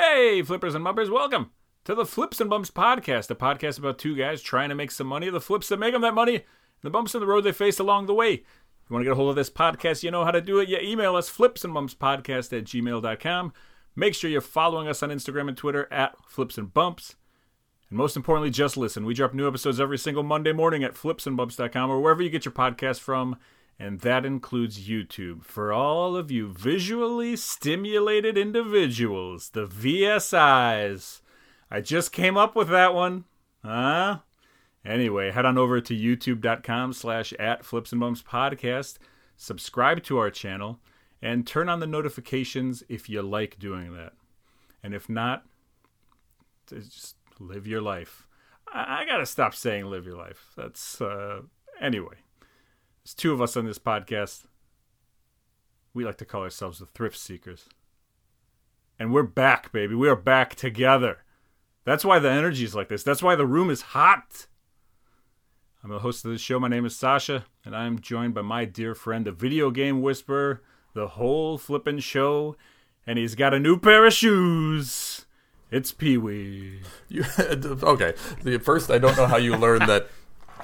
Hey, flippers and bumpers, welcome to the Flips and Bumps podcast, a podcast about two guys trying to make some money, the flips that make them that money, and the bumps in the road they face along the way. If you want to get a hold of this podcast, you know how to do it. You email us, flipsandbumpspodcast at gmail.com. Make sure you're following us on Instagram and Twitter at Flips and Bumps. And most importantly, just listen. We drop new episodes every single Monday morning at flipsandbumps.com or wherever you get your podcast from. And that includes YouTube. For all of you visually stimulated individuals, the VSIs. I just came up with that one. Huh? Anyway, head on over to youtube.com slash at flips and bumps podcast. Subscribe to our channel and turn on the notifications if you like doing that. And if not, just live your life. I, I gotta stop saying live your life. That's uh anyway. There's two of us on this podcast. We like to call ourselves the Thrift Seekers. And we're back, baby. We are back together. That's why the energy is like this. That's why the room is hot. I'm the host of this show. My name is Sasha, and I'm joined by my dear friend, the video game whisperer, the whole flippin' show, and he's got a new pair of shoes. It's Pee Wee. You, okay. First, I don't know how you learned that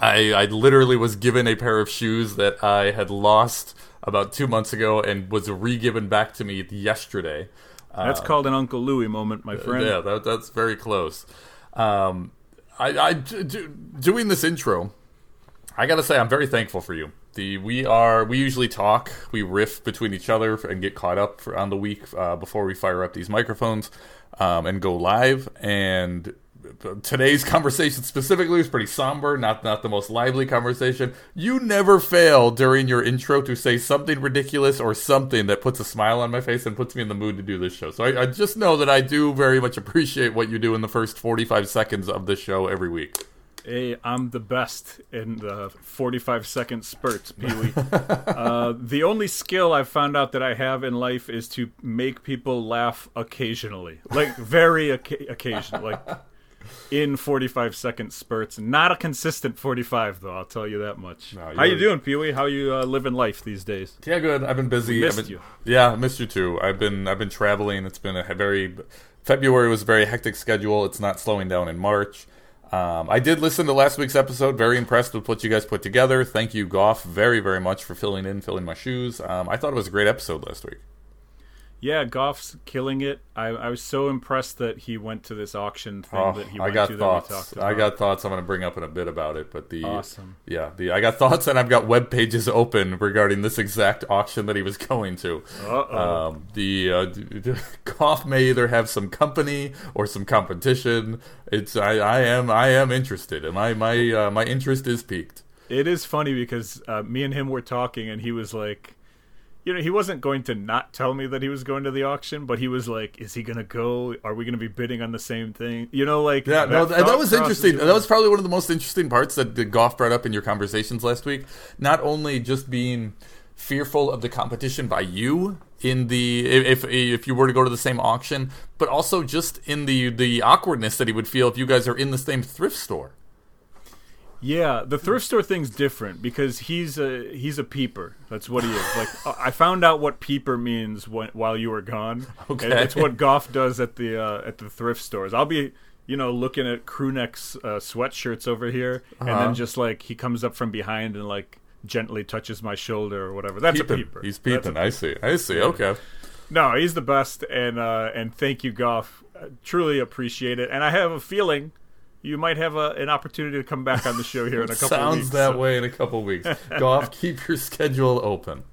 I, I literally was given a pair of shoes that I had lost about two months ago and was re-given back to me yesterday. That's called an Uncle Louie moment, my friend. Yeah, that, that's very close. Um, I, I do, doing this intro. I gotta say, I'm very thankful for you. The we are we usually talk, we riff between each other and get caught up for, on the week uh, before we fire up these microphones um, and go live. And today's conversation specifically was pretty somber, not not the most lively conversation. You never fail during your intro to say something ridiculous or something that puts a smile on my face and puts me in the mood to do this show. So I, I just know that I do very much appreciate what you do in the first 45 seconds of the show every week. Hey, I'm the best in the 45 second spurts, Pee Wee. uh, the only skill I've found out that I have in life is to make people laugh occasionally. Like, very oca- occasionally. Like, in 45 second spurts. Not a consistent 45, though, I'll tell you that much. No, How you doing, Pee Wee? How you uh, living life these days? Yeah, good. I've been busy. Missed been, you. Yeah, I missed you too. I've been I've been traveling. It's been a very February was a very hectic schedule. It's not slowing down in March. Um, I did listen to last week's episode. Very impressed with what you guys put together. Thank you, Goff, very very much for filling in, filling my shoes. Um, I thought it was a great episode last week. Yeah, Goff's killing it. I, I was so impressed that he went to this auction thing Oh, that he I went got to thoughts. that we talked I got thoughts. I'm going to bring up in a bit about it. But the Awesome. yeah, the I got thoughts, and I've got web pages open regarding this exact auction that he was going to. Um, the uh, Goff may either have some company or some competition. It's I, I am I am interested, and my my uh, my interest is piqued. It is funny because uh, me and him were talking, and he was like, you know, he wasn't going to not tell me that he was going to the auction, but he was like, "Is he going to go? Are we going to be bidding on the same thing?" You know, like Yeah, no, that, that was interesting. That was probably one of the most interesting parts that the Goff brought up in your conversations last week. Not only just being fearful of the competition by you in the if if you were to go to the same auction, but also just in the the awkwardness that he would feel if you guys are in the same thrift store. Yeah, the thrift store thing's different because he's a he's a peeper. That's what he is. Like I found out what peeper means when, while you were gone. Okay. And it's what Goff does at the uh, at the thrift stores. I'll be you know looking at crew necks uh, sweatshirts over here, and Uh-huh. then just like he comes up from behind and like gently touches my shoulder or whatever. That's a peeper. He's peeping. I see. I see. Okay. no, he's the best, and uh, and thank you, Goff. I truly appreciate it, and I have a feeling you might have a, an opportunity to come back on the show here in a couple Sounds of weeks. that so- way in a couple weeks. Goff, keep your schedule open.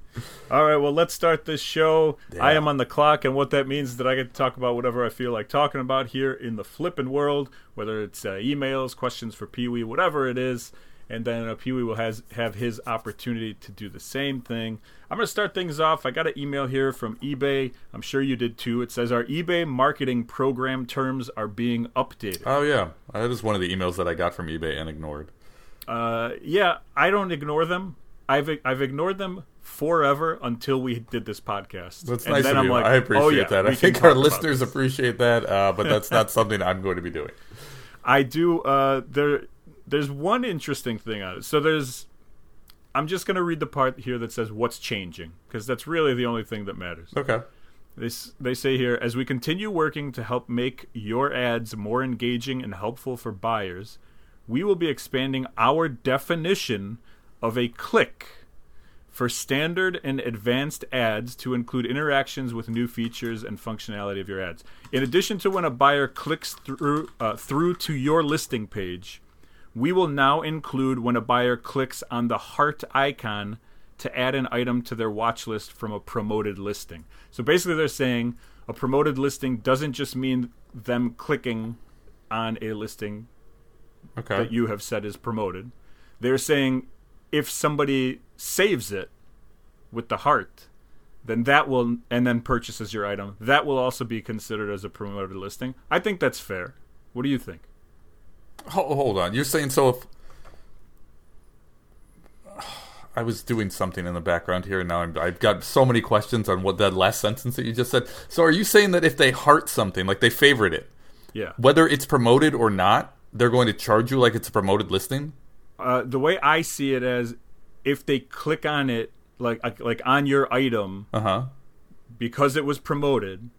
All right, well, let's start this show. Yeah. I am on the clock, and what that means is that I get to talk about whatever I feel like talking about here in the flippin' world, whether it's uh, emails, questions for Pee Wee, whatever it is. And then uh, Pee Wee will has, have his opportunity to do the same thing. I'm going to start things off. I got an email here from eBay. I'm sure you did too. It says our eBay marketing program terms are being updated. Oh yeah, that is one of the emails that I got from eBay and ignored. Uh, yeah, I don't ignore them. I've I've ignored them forever until we did this podcast. That's And nice then of I'm you. like, I appreciate oh, yeah, that. I think our listeners appreciate that, uh, but that's not something I'm going to be doing. I do. Uh, there, there's one interesting thing on it. So there's. I'm just going to read the part here that says what's changing because that's really the only thing that matters. Okay. They, they say here, as we continue working to help make your ads more engaging and helpful for buyers, we will be expanding our definition of a click for standard and advanced ads to include interactions with new features and functionality of your ads. In addition to when a buyer clicks through uh, through to your listing page, we will now include when a buyer clicks on the heart icon to add an item to their watch list from a promoted listing. So basically, they're saying a promoted listing doesn't just mean them clicking on a listing Okay. that you have said is promoted. They're saying if somebody saves it with the heart, then that will and then purchases your item, that will also be considered as a promoted listing. I think that's fair. What do you think? Ho- hold on. You're saying so if I was doing something in the background here, and now I'm, I've got so many questions on what that last sentence that you just said. So, are you saying that if they heart something, like they favorite it, Yeah. whether it's promoted or not, they're going to charge you like it's a promoted listing? Uh, the way I see it as if they click on it like like- like on your item Uh huh. because it was promoted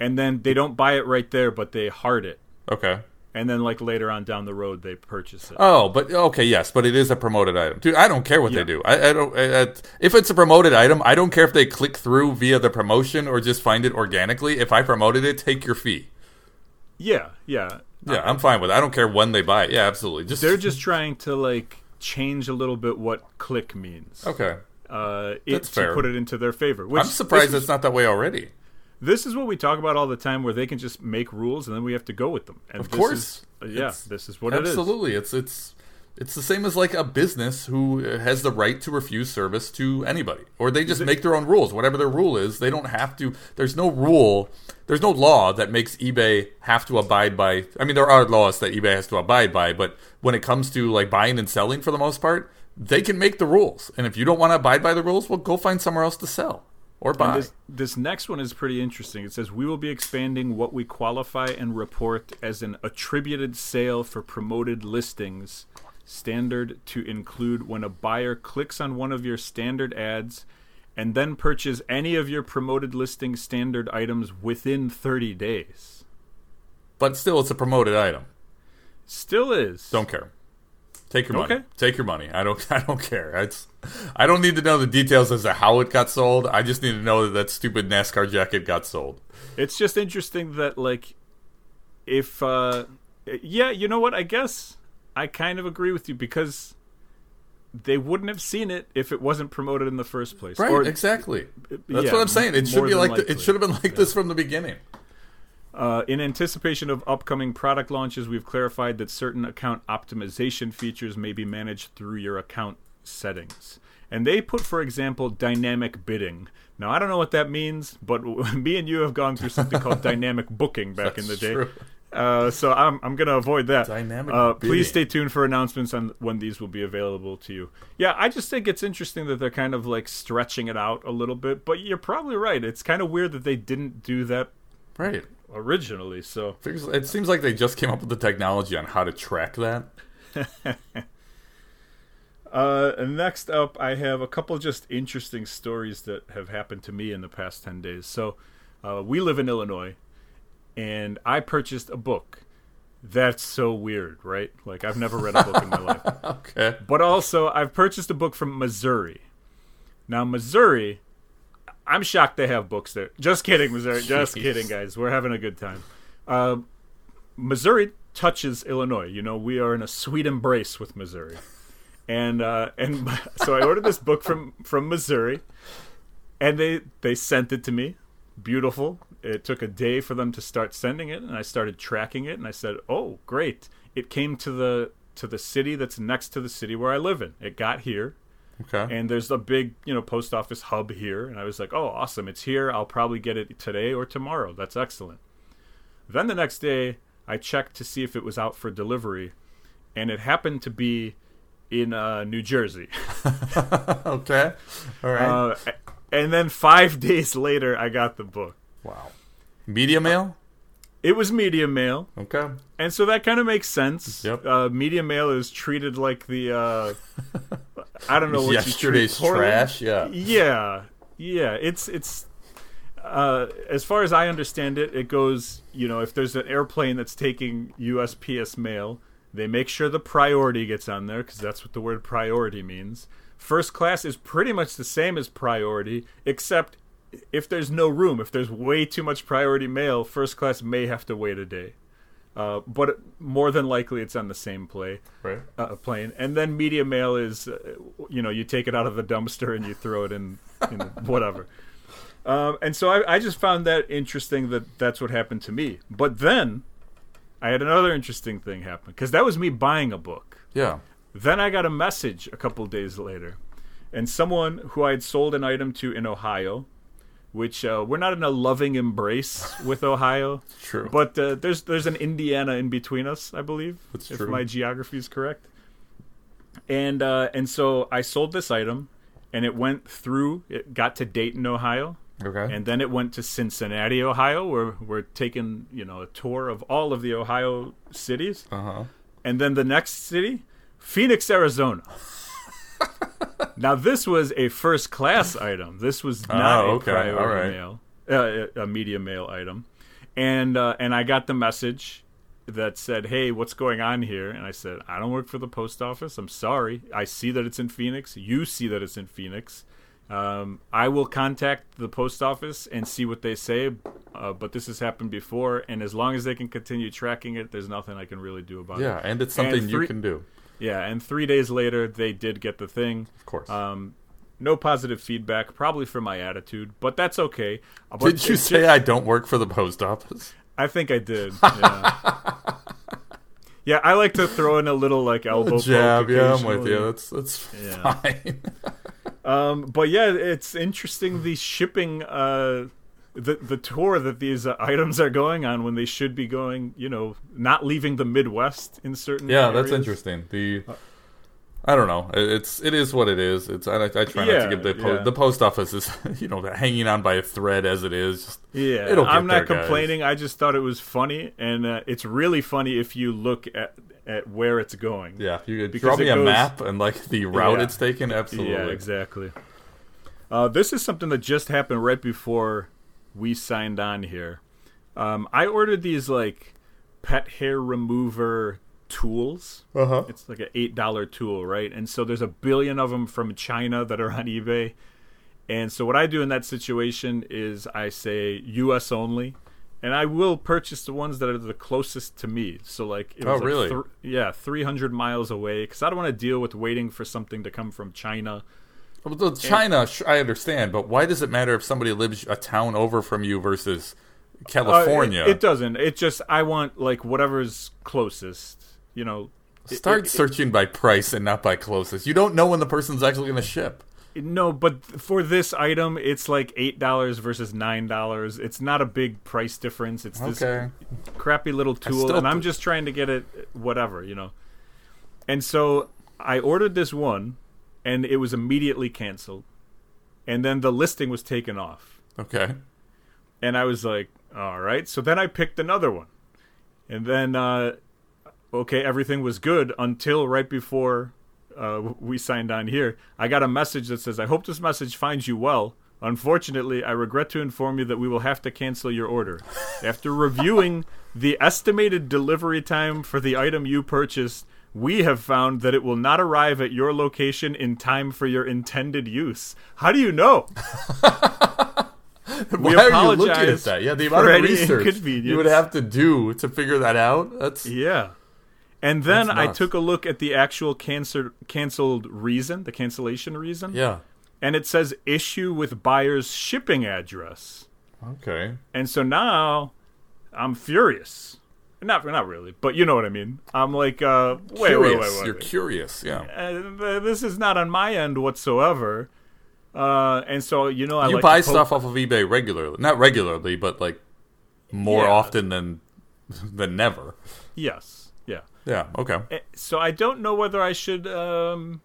and then they don't buy it right there but they heart it Okay. And then like later on down the road they purchase it. Oh, but okay, yes, but it is a promoted item, dude. I don't care what Yeah. they do. I, I don't. I, I, if it's a promoted item, I don't care if they click through via the promotion or just find it organically. If I promoted it, take your fee. Yeah, yeah. Yeah, I'm fine with it. I don't care when they buy it. Yeah, absolutely. Just They're just trying to like change a little bit what click means. okay. Uh, it, That's to fair. put it into their favor. Which I'm surprised it's not that way already. This is what we talk about all the time, where they can just make rules and then we have to go with them. And Of this course. is- uh, yeah. This is what it is. Absolutely, it's it's it's the same as like a business who has the right to refuse service to anybody, or they just make their own rules. Whatever their rule is, they don't have to. There's no rule. There's no law that makes eBay have to abide by. I mean, there are laws that eBay has to abide by, but when it comes to like buying and selling, for the most part, they can make the rules. And if you don't want to abide by the rules, well, go find somewhere else to sell or buy. this, this next one is pretty interesting. It says we will be expanding what we qualify and report as an attributed sale for promoted listings standard to include when a buyer clicks on one of your standard ads and then purchase any of your promoted listing standard items within 30 days. but still, it's a promoted item. Still is. Don't care. Take your money. Okay. Take your money. I don't. I don't care. It's. I don't need to know the details as to how it got sold. I just need to know that that stupid NASCAR jacket got sold. It's just interesting that like if uh yeah, you know what? I guess I kind of agree with you because they wouldn't have seen it if it wasn't promoted in the first place. Right. Or, exactly. That's yeah, what I'm saying. It should be like. The, it should have been like this from the beginning. Uh, in anticipation of upcoming product launches, we've clarified that certain account optimization features may be managed through your account settings. And they put, for example, dynamic bidding. Now, I don't know what that means, but me and you have gone through something called dynamic booking back in the day. true. Uh, so I'm I'm gonna avoid that. Dynamic uh, please stay tuned for announcements on when these will be available to you. Yeah, I just think it's interesting that they're kind of like stretching it out a little bit. But you're probably right. It's kind of weird that they didn't do that Right. Originally. So It seems like they just came up with the technology on how to track that. Uh, and next up, I have a couple just interesting stories that have happened to me in the past 10 days. So, uh, we live in Illinois, and I purchased a book. That's so weird, right? Like, I've never read a book in my life. Okay. But also, I've purchased a book from Missouri. Now, Missouri, I'm shocked they have books there. Just kidding, Missouri. Just Jeez. kidding, guys. We're having a good time. Uh, Missouri touches Illinois. You know, we are in a sweet embrace with Missouri. And uh, and so I ordered this book from from Missouri, and they they sent it to me. Beautiful. It took a day for them to start sending it, and I started tracking it. And I said, "Oh, great! It came to the to the city that's next to the city where I live in. It got here, Okay. and there's a big you know post office hub here and i was like oh awesome it's here i'll probably get it today or tomorrow that's excellent then the next day i checked to see if it was out for delivery and it happened to be in uh, new jersey okay. All right. uh, and then five days later i got the book wow. Media mail. it was media mail Okay. and so that kind of makes sense Yep. uh, media mail is treated like the uh, i don't know what you Yesterday's Portland. trash. Yeah. yeah yeah it's it's uh, as far as I understand it, it goes. You know, if there's an airplane that's taking USPS mail, they make sure the priority gets on there because that's what the word priority means. First class is pretty much the same as priority, except if there's no room, if there's way too much priority mail, first class may have to wait a day. Uh, but more than likely, it's on the same play Right. uh, plane. And then media mail is, uh, you know, you take it out of the dumpster and you throw it in, in whatever. Um, and so I, I just found that interesting that that's what happened to me. But then I had another interesting thing happen because that was me buying a book. Yeah. Then I got a message a couple days later, and someone who I had sold an item to in Ohio, which uh, we're not in a loving embrace with Ohio, True. but uh, there's there's an Indiana in between us, I believe, That's if true. my geography is correct. And uh, and so I sold this item, and it went through. It got to Dayton, Ohio, Okay. and then it went to Cincinnati, Ohio, where we're taking you know a tour of all of the Ohio cities uh huh. and then the next city, Phoenix, Arizona. now this was a first class item. This was not Oh, a okay. priority All right. mail, uh, a media mail item, and uh, and I got the message that said, "Hey, what's going on here?" And I said, "I don't work for the post office. I'm sorry. I see that it's in Phoenix. You see that it's in Phoenix." Um, I will contact the post office and see what they say, uh, but this has happened before, and as long as they can continue tracking it, there's nothing I can really do about it. Yeah, and it's something three- you can do. Yeah, and three days later, they did get the thing. Of course. Um, no positive feedback, probably for my attitude, but that's okay. Uh, But Did you say ju- I don't work for the post office? I think I did. Yeah. yeah, I like to throw in a little like elbow Jab, yeah, I'm with you. That's that's Yeah. fine. Um, but yeah, it's interesting the shipping, uh, the the tour that these uh, items are going on when they should be going, you know, not leaving the Midwest in certain. yeah, that's interesting. The I don't know. It's it is what it is. It's I, I try not to give the po- yeah. the post office is you know hanging on by a thread as it is. Just, Yeah, It'll get I'm not there, guys. complaining. I just thought it was funny, and uh, it's really funny if you look at at where it's going. yeah, you draw me a goes- map and like the route Yeah. it's taken. Absolutely. Yeah, exactly. Uh, this is something that just happened right before we signed on here. Um, I ordered these like pet hair remover tools. Uh huh. It's like an eight dollar tool, right? And so there's a billion of them from China that are on eBay. And so what I do in that situation is I say U.S. only, and I will purchase the ones that are the closest to me. So like, it Oh, was like really? thr- yeah, three hundred miles away because I don't want to deal with waiting for something to come from China. Well, China, I understand, but why does it matter if somebody lives a town over from you versus Uh, California? it, it doesn't. It just I want like whatever's closest. You know, Start it- searching by price and not by closest. You don't know when the person's actually going to ship. No, but for this item, it's like eight dollars versus nine dollars. It's not a big price difference. It's this Okay. crappy little tool, and I'm just trying to get it, whatever, you know. And so I ordered this one, and it was immediately canceled, and then the listing was taken off, Okay. and I was like, all right. So then I picked another one, and then uh, okay, everything was good until right before uh, we signed on here. I got a message that says, "I hope this message finds you well." Unfortunately, I regret to inform you that we will have to cancel your order. After reviewing the estimated delivery time for the item you purchased, we have found that it will not arrive at your location in time for your intended use. How do you know? Why are you looking at that? Yeah, the amount of research you would have to do to figure that out. That's Yeah. And then I took a look at the actual cancer canceled reason, the cancellation reason, yeah. and it says issue with buyer's shipping address. Okay. And so now I'm furious. Not not really, but you know what I mean. I'm like, uh, wait, curious. wait, wait, wait. You're wait. curious. Yeah. Uh, this is not on my end whatsoever. Uh, and so you know, I you like buy stuff off of eBay regularly, not regularly, but like more Yeah. often than than never. Yes, yeah. Yeah. Okay. Eh, So I don't know whether I should um,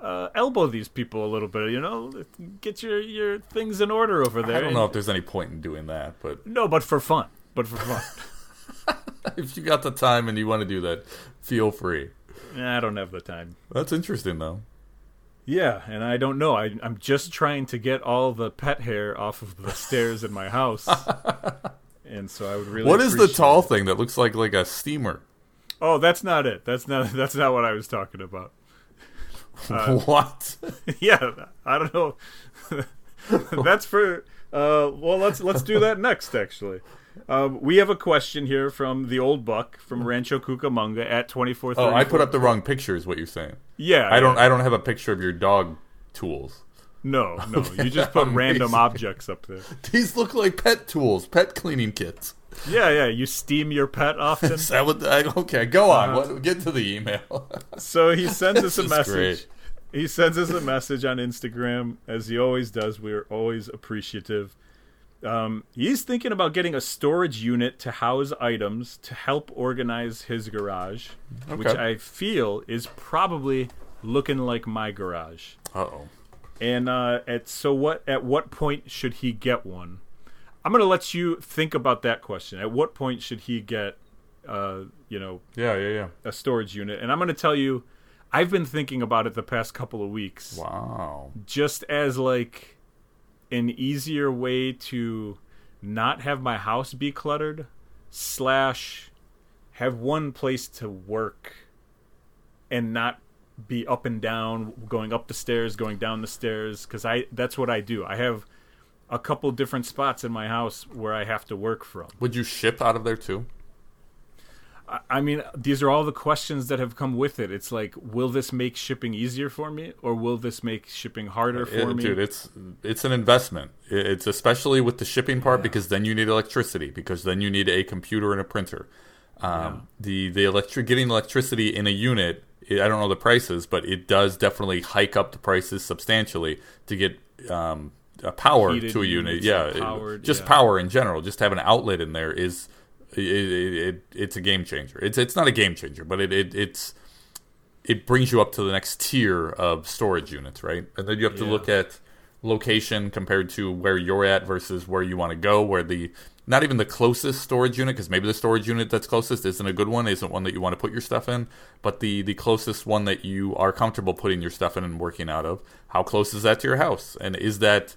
uh, elbow these people a little bit. You know, get your your things in order over there. I don't know if there's any point in doing that, but No, but for fun. But for fun. if you got the time and you want to do that, feel free. I don't have the time. That's interesting though. Yeah, and I don't know. I, I'm just trying to get all the pet hair off of the stairs in my house, and so I would really. What is the tall it. thing that looks like like a steamer? Oh, that's not it. That's not. That's not what I was talking about. Uh, what? yeah, I don't know. that's for. Uh, well, let's let's do that next. Actually, um, we have a question here from the old buck from Rancho Cucamonga at twenty four. Oh, I put up the wrong picture. Is what you're saying? Yeah, I don't. yeah. I don't have a picture of your dog tools. No, no. You just put random objects up there. These look like pet tools, pet cleaning kits. Yeah, yeah. You steam your pet often. Is that what? I, okay, go on. Uh-huh. What, get to the email. So he sends us a message. great. He sends us a message on Instagram, as he always does. We're always appreciative. Um, he's thinking about getting a storage unit to house items to help organize his garage, which I feel is probably looking like my garage. Uh oh. And uh, at so what? At what point should he get one? I'm gonna let you think about that question. At what point should he get, uh, you know, Yeah, yeah, yeah. a storage unit? And I'm gonna tell you, I've been thinking about it the past couple of weeks, Wow. just as like an easier way to not have my house be cluttered, slash have one place to work, and not be up and down, going up the stairs, going down the stairs, because I that's what I do. I have a couple different spots in my house where I have to work from. Would you ship out of there too? I- I mean, these are all the questions that have come with it. It's like, will this make shipping easier for me, or will this make shipping harder for It- me? dude, it's it's an investment. It's especially with the shipping part because then you need electricity because then you need a computer and a printer. Um, The the electric getting electricity in a unit, I I don't know the prices, but it does definitely hike up the prices substantially to get um, a power Heated to a unit. Yeah, powered, just yeah. power in general. Just have an outlet in there is it, it, it, it's a game changer. It's it's not a game changer, but it, it it's it brings you up to the next tier of storage units, right? And then you have to Yeah. look at location compared to where you're at versus where you want to go, where the not even the closest storage unit, because maybe the storage unit that's closest isn't a good one, isn't one that you want to put your stuff in, but the the closest one that you are comfortable putting your stuff in and working out of, how close is that to your house? And is that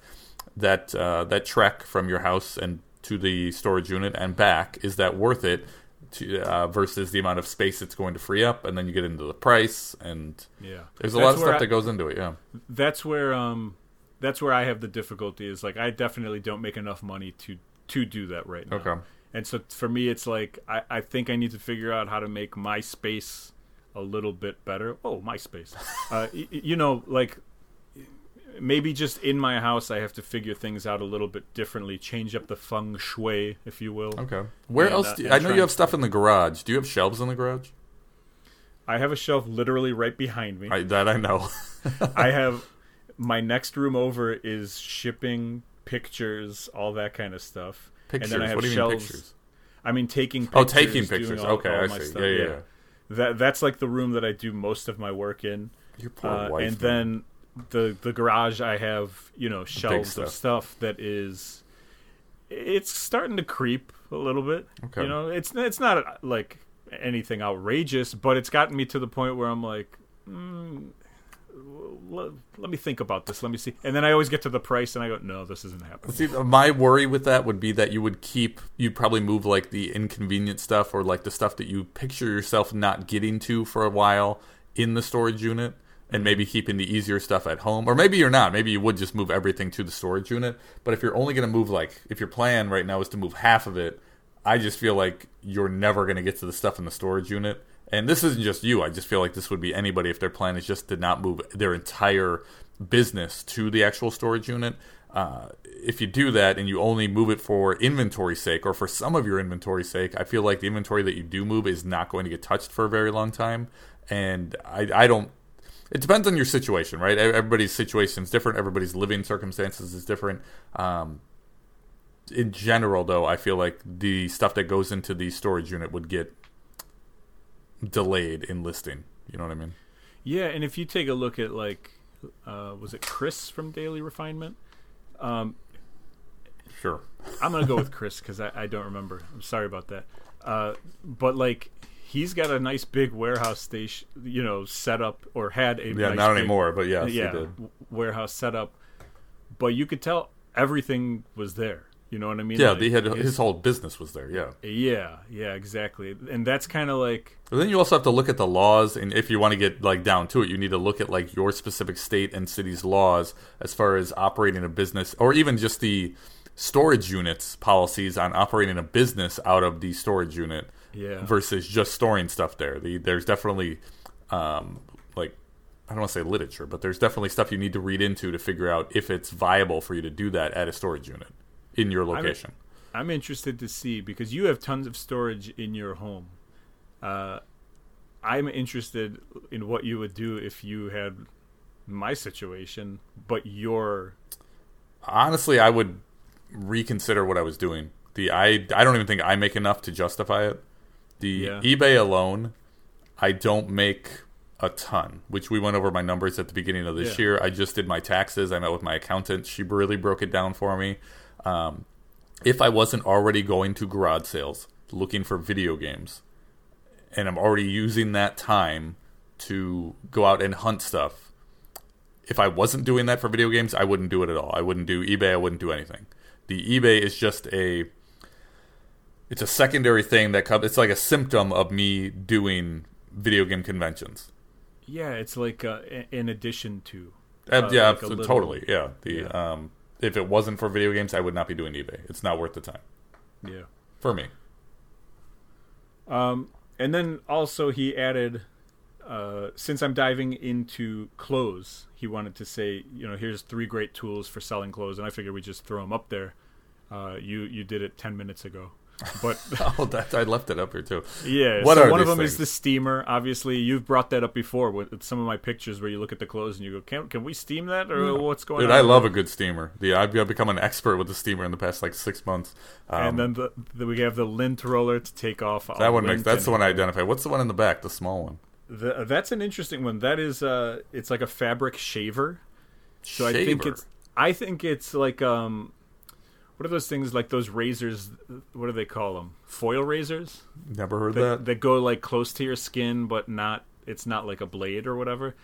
that uh, that trek from your house and to the storage unit and back is that worth it to, uh, versus the amount of space it's going to free up and then you get into the price and yeah, there's a That's lot of stuff I- that goes into it yeah that's where um that's where I have the difficulty is like I definitely don't make enough money to to do that right now. Okay. And so for me it's like I, I think I need to figure out how to make my space a little bit better. Oh, my space. uh, y- you know, like maybe just in my house I have to figure things out a little bit differently, change up the feng shui, if you will. okay where And, else uh, do you, and i know you have stuff in the garage do you have shelves in the garage I have a shelf literally right behind me. I, that i know I have my next room over is shipping pictures, all that kind of stuff. pictures And then I have what do you shelves. mean pictures I mean taking pictures. oh taking pictures all- okay all i see stuff, yeah, yeah yeah That that's like the room that I do most of my work in. your poor Uh, wife and man. then the the garage I have, you know, shelves stuff. of stuff that is it's starting to creep a little bit. Okay. You know, it's it's not like anything outrageous, but it's gotten me to the point where I'm like, mm, let, let me think about this. Let me see. And then I always get to the price and I go, no, this isn't happening. See, my worry with that would be that you would keep, you'd probably move like the inconvenient stuff or like the stuff that you picture yourself not getting to for a while in the storage unit and maybe keeping the easier stuff at home. Or maybe you're not. Maybe you would just move everything to the storage unit. But if you're only going to move like, if your plan right now is to move half of it, I just feel like you're never going to get to the stuff in the storage unit. And this isn't just you. I just feel like this would be anybody if their plan is just to not move their entire business to the actual storage unit. Uh, if you do that and you only move it for inventory sake or for some of your inventory sake, I feel like the inventory that you do move is not going to get touched for a very long time. And I, I don't. It depends on your situation, right? Everybody's situation is different. Everybody's living circumstances is different. Um, in general, though, I feel like the stuff that goes into the storage unit would get delayed in listing. You know what I mean? Yeah, and if you take a look at like, uh, was it Chris from Daily Refinement? Um, Sure. I'm gonna go with Chris because I, I don't remember. I'm sorry about that. Uh, but like he's got a nice big warehouse station, you know, set up or had a Yeah, nice not big- anymore, but yes, yeah, he did. w- warehouse setup. But you could tell everything was there. You know what I mean? Yeah, Like, he had his- his whole business was there. Yeah. Yeah, yeah, exactly. And that's kind of like But then you also have to look at the laws, and if you want to get like down to it, you need to look at like your specific state and city's laws as far as operating a business, or even just the storage units policies on operating a business out of the storage unit Yeah. versus just storing stuff there. The, there's definitely um, like I don't want to say literature, but there's definitely stuff you need to read into to figure out if it's viable for you to do that at a storage unit in your location. I'm interested to see because you have tons of storage in your home. Uh, I'm interested in what you would do if you had my situation, but your honestly, I would reconsider what I was doing. The I I don't even think I make enough to justify it. The Yeah. eBay alone, I don't make a ton, which we went over my numbers at the beginning of this Yeah. year. I just did my taxes. I met with my accountant. She really broke it down for me. Um, if I wasn't already going to garage sales looking for video games, and I'm already using that time to go out and hunt stuff, if I wasn't doing that for video games, I wouldn't do it at all. I wouldn't do eBay. I wouldn't do anything. The eBay is just a it's a secondary thing that comes. It's like a symptom of me doing video game conventions. yeah, it's like uh, in addition to. Uh, Uh, yeah, like little- totally. Yeah. The Yeah. um, if it wasn't for video games, I would not be doing eBay. It's not worth the time Yeah. for me. Um, and then also he added, uh, since I'm diving into clothes, he wanted to say, you know, here's three great tools for selling clothes, and I figured we just throw them up there. Uh, you you did it ten minutes ago, but oh, that I left it up here too. yeah. What so are one of them is the steamer. Obviously, you've brought that up before with some of my pictures where you look at the clothes and you go, can can we steam that or what's going Dude, on? I love a good steamer. The I've I've become an expert with the steamer in the past like six months. Um, And then the, the, we have the lint roller to take off. that one makes that's the one I identify. What's the one in the back? The small one. The, that's an interesting one. That is, uh, it's like a fabric shaver. So I think it's, I think it's like, um, what are those things like those razors? What do they call them? Foil razors Never heard that, that. that go like close to your skin, but not. It's not like a blade or whatever.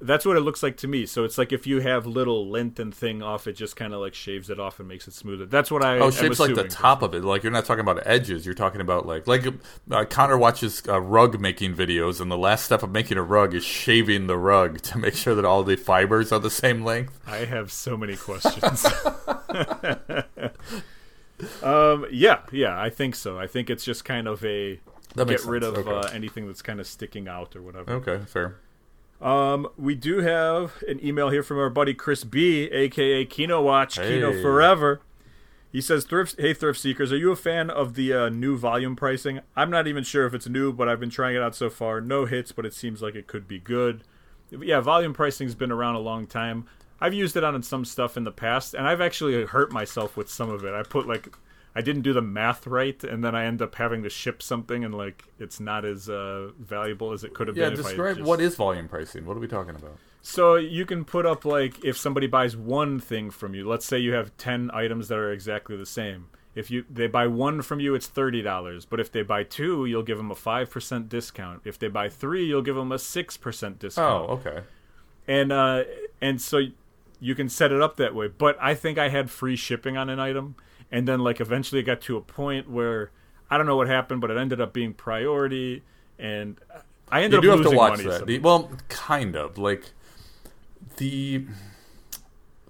That's what it looks like to me. So it's like if you have little lint and thing off, it just kind of like shaves it off and makes it smoother. That's what I. Oh, shapes like the top of it. Like you're not talking about edges. You're talking about like like uh, Connor watches uh, rug making videos, and the last step of making a rug is shaving the rug to make sure that all the fibers are the same length. I have so many questions. um, yeah, yeah, I think so. I think it's just kind of a That get rid sense. of Okay. uh, anything that's kind of sticking out or whatever. Okay, fair. Um, we do have an email here from our buddy Chris B, aka Kino Watch, Kino Forever. He says, "Thrift, hey thrift seekers, are you a fan of the uh, new volume pricing? I'm not even sure if it's new, but I've been trying it out so far. No hits, but it seems like it could be good. Yeah, volume pricing's been around a long time. I've used it on some stuff in the past, and I've actually hurt myself with some of it. I put like, I didn't do the math right, and then I end up having to ship something, and like, it's not as uh, valuable as it could have Yeah, been. I describe just... what is volume pricing. What are we talking about? So you can put up like if somebody buys one thing from you. Let's say you have ten items that are exactly the same. If you they buy one from you, it's thirty dollars. But if they buy two, you'll give them a five percent discount. If they buy three, you'll give them a six percent discount. Oh, okay. And uh, and so you can set it up that way. But I think I had free shipping on an item, and then like eventually it got to a point where I don't know what happened, but it ended up being priority, and I ended You up do have to losing watch money. that. well, kind of like the.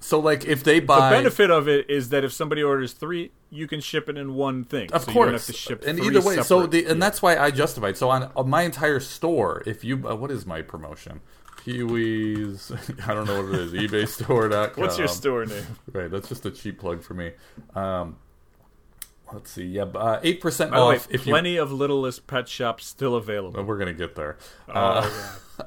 So, like, if they buy the benefit of it is that if somebody orders three, you can ship it in one thing. Of so course, you don't have to ship. and either way, so the and that's why I justified. So on, on my entire store, if you uh, what is my promotion? Pee-wee's, I don't know what it is. eBayStore.com. What's your store name? Right, that's just a cheap plug for me. Um, let's see, yeah, uh, eight percent the way, off. if you plenty of Littlest pet shops still available. We're gonna get there. Oh, Uh,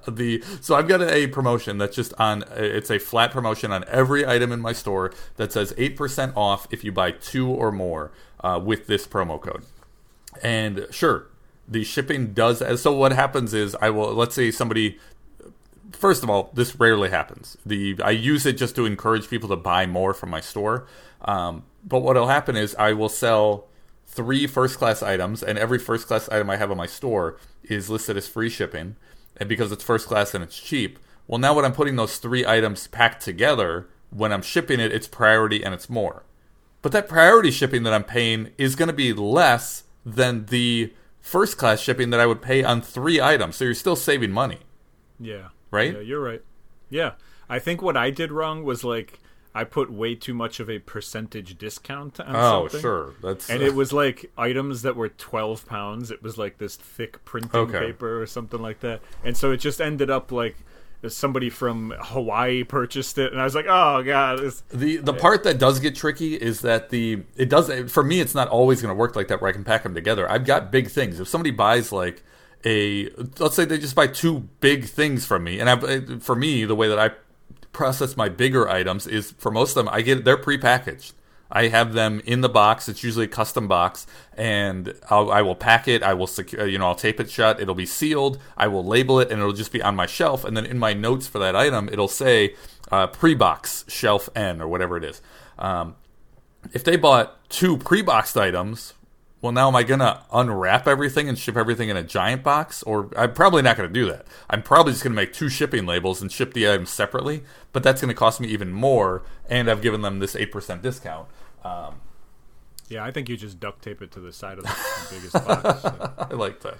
the so I've got a promotion that's just on. It's a flat promotion on every item in my store that says eight percent off if you buy two or more uh, with this promo code. And sure, the shipping does. So what happens is I will let's say somebody. First of all, this rarely happens. The I use it just to encourage people to buy more from my store. Um, but what'll happen is I will sell three first class items, and every first class item I have on my store is listed as free shipping, and because it's first class and it's cheap. Well, now when I'm putting those three items packed together, when I'm shipping it, it's priority and it's more. But that priority shipping that I'm paying is going to be less than the first class shipping that I would pay on three items. So you're still saving money. Yeah. Right? Yeah, you're right. Yeah. I think what I did wrong was like I put way too much of a percentage discount on Oh, something. sure. That's And it was like items that were 12 pounds. It was like this thick printing Okay. paper or something like that. And so it just ended up like somebody from Hawaii purchased it. And I was like, oh, God. This... The the part that does get tricky is that the it does for me it's not always going to work like that where I can pack them together. I've got big things. If somebody buys like a let's say they just buy two big things from me, and I for me the way that I process my bigger items is for most of them I get they're prepackaged. I have them in the box. It's usually a custom box, and I'll, I will pack it. I will secure, you know, I'll tape it shut. It'll be sealed. I will label it, and it'll just be on my shelf. And then in my notes for that item, it'll say uh, pre-box shelf N or whatever it is. Um, if they bought two pre-boxed items, well, now am I gonna unwrap everything and ship everything in a giant box? Or I'm probably not gonna do that. I'm probably just gonna make two shipping labels and ship the items separately. But that's gonna cost me even more, and I've given them this eight percent discount. Um, Yeah, I think you just duct tape it to the side of the biggest box. so. I like that.